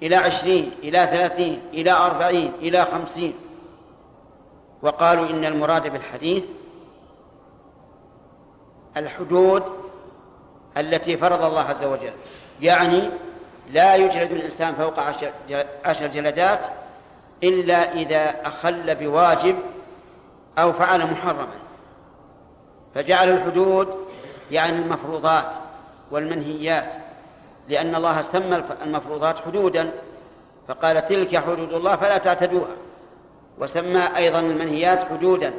S1: إلى عشرين إلى ثلاثين إلى أربعين إلى خمسين. وقالوا إن المراد بالحديث الحدود التي فرض الله عز وجل. يعني لا يجلد الإنسان فوق عشر, جلدات إلا إذا أخل بواجب أو فعل محرما. فجعل الحدود يعني المفروضات والمنهيات. لأن الله سمى المفروضات حدودا فقال تلك حدود الله فلا تعتدوها. وسمى أيضا المنهيات حدودا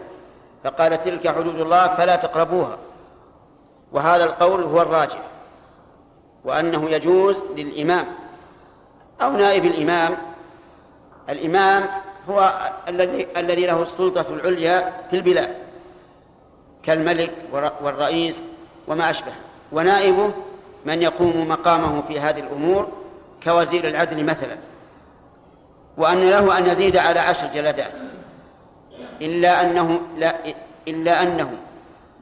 S1: فقال تلك حدود الله فلا تقربوها. وهذا القول هو الراجح وأنه يجوز للإمام. أو نائب الإمام الإمام هو الذي الذي له السلطة العليا في البلاد كالملك والرئيس وما أشبه ونائبه من يقوم مقامه في هذه الأمور كوزير العدل مثلا وأن له أن يزيد على عشر جلدات. إلا أنه لا إلا أنه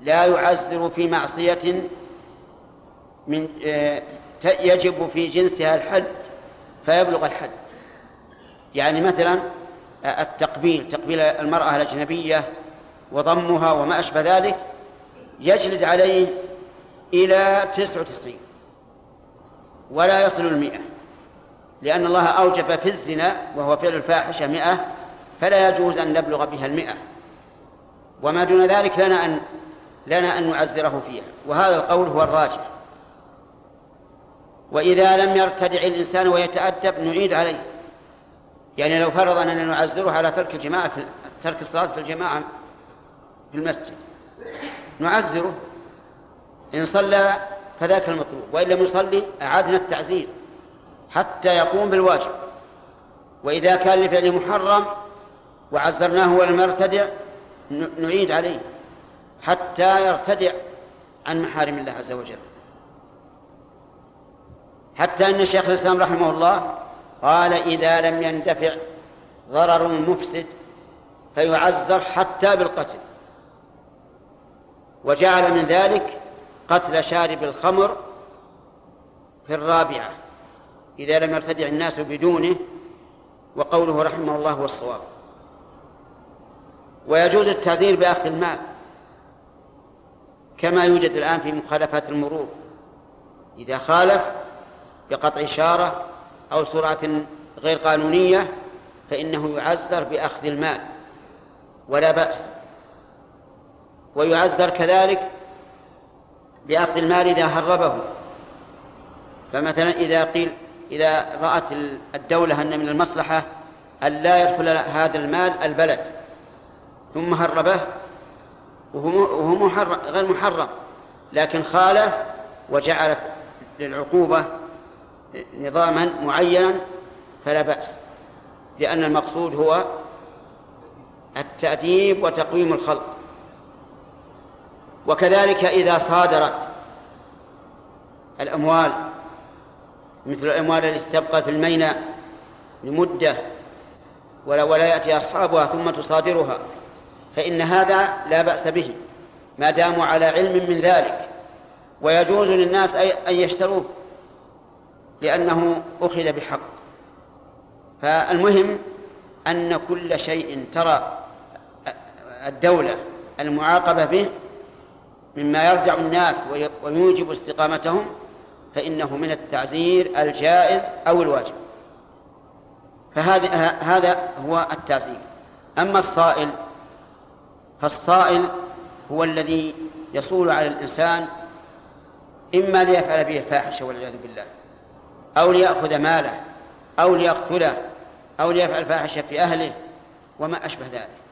S1: لا يعزر في معصية من آه، يجب في جنسها الحد فيبلغ الحد. يعني مثلا آه، التقبيل تقبيل المرأة الأجنبية وضمها وما أشبه ذلك يجلد عليه إلى تسعة وتسعين. ولا يصل المئة. لأن الله أوجب في الزنا وهو فعل الفاحشة مئة فلا يجوز أن نبلغ بها المئة. وما دون ذلك لنا أن لنا أن نعزره فيها. وهذا القول هو الراجح. وإذا لم يرتدع الإنسان ويتأدب نعيد عليه. يعني لو فرض أننا نعزره على ترك الجماعة في ترك الصلاة في الجماعة في المسجد. نعزره إن صلى فذاك المطلوب. وإن لم يصلي أعادنا التعزير حتى يقوم بالواجب. وإذا كان لفعل محرم وعذرناه ولم يرتدع نعيد عليه حتى يرتدع عن محارم الله عز وجل. حتى أن شيخ الإسلام رحمه الله قال إذا لم يندفع ضرر مفسد فيعذر حتى بالقتل. وجعل من ذلك قتل شارب الخمر في الرابعة إذا لم يرتدع الناس بدونه وقوله رحمه الله هو الصواب ويجوز التعذير بأخذ المال كما يوجد الآن في مخالفات المرور. إذا خالف بقطع إشارة أو سرعة غير قانونية فإنه يعذر بأخذ المال ولا بأس. ويعذر كذلك بأخذ المال إذا هربه. فمثلا إذا قيل إذا رأت الدولة أن من المصلحة أن لا يدخل هذا المال البلد. ثم هربه وهو محرم غير محرم. لكن خالف وجعلت للعقوبة نظاما معينا فلا بأس. لأن المقصود هو التأديب وتقويم الخلق. وكذلك إذا صادرت الأموال مثل الأموال التي تبقى في الميناء لمدة ولا, ولا يأتي أصحابها ثم تصادرها فإن هذا لا بأس به ما داموا على علم من ذلك. ويجوز للناس أن يشتروه لأنه أخذ بحق. فالمهم أن كل شيء ترى الدولة المعاقبة به مما يرجع الناس ويوجب استقامتهم فإنه من التعزير الجائز أو الواجب. فهذا هذا هو التعزير. أما الصائل فالصائل هو الذي يصول على الإنسان إما ليفعل به فاحشة والعياذ بالله أو ليأخذ ماله أو ليقتله أو ليفعل فاحشة في أهله وما أشبه ذلك.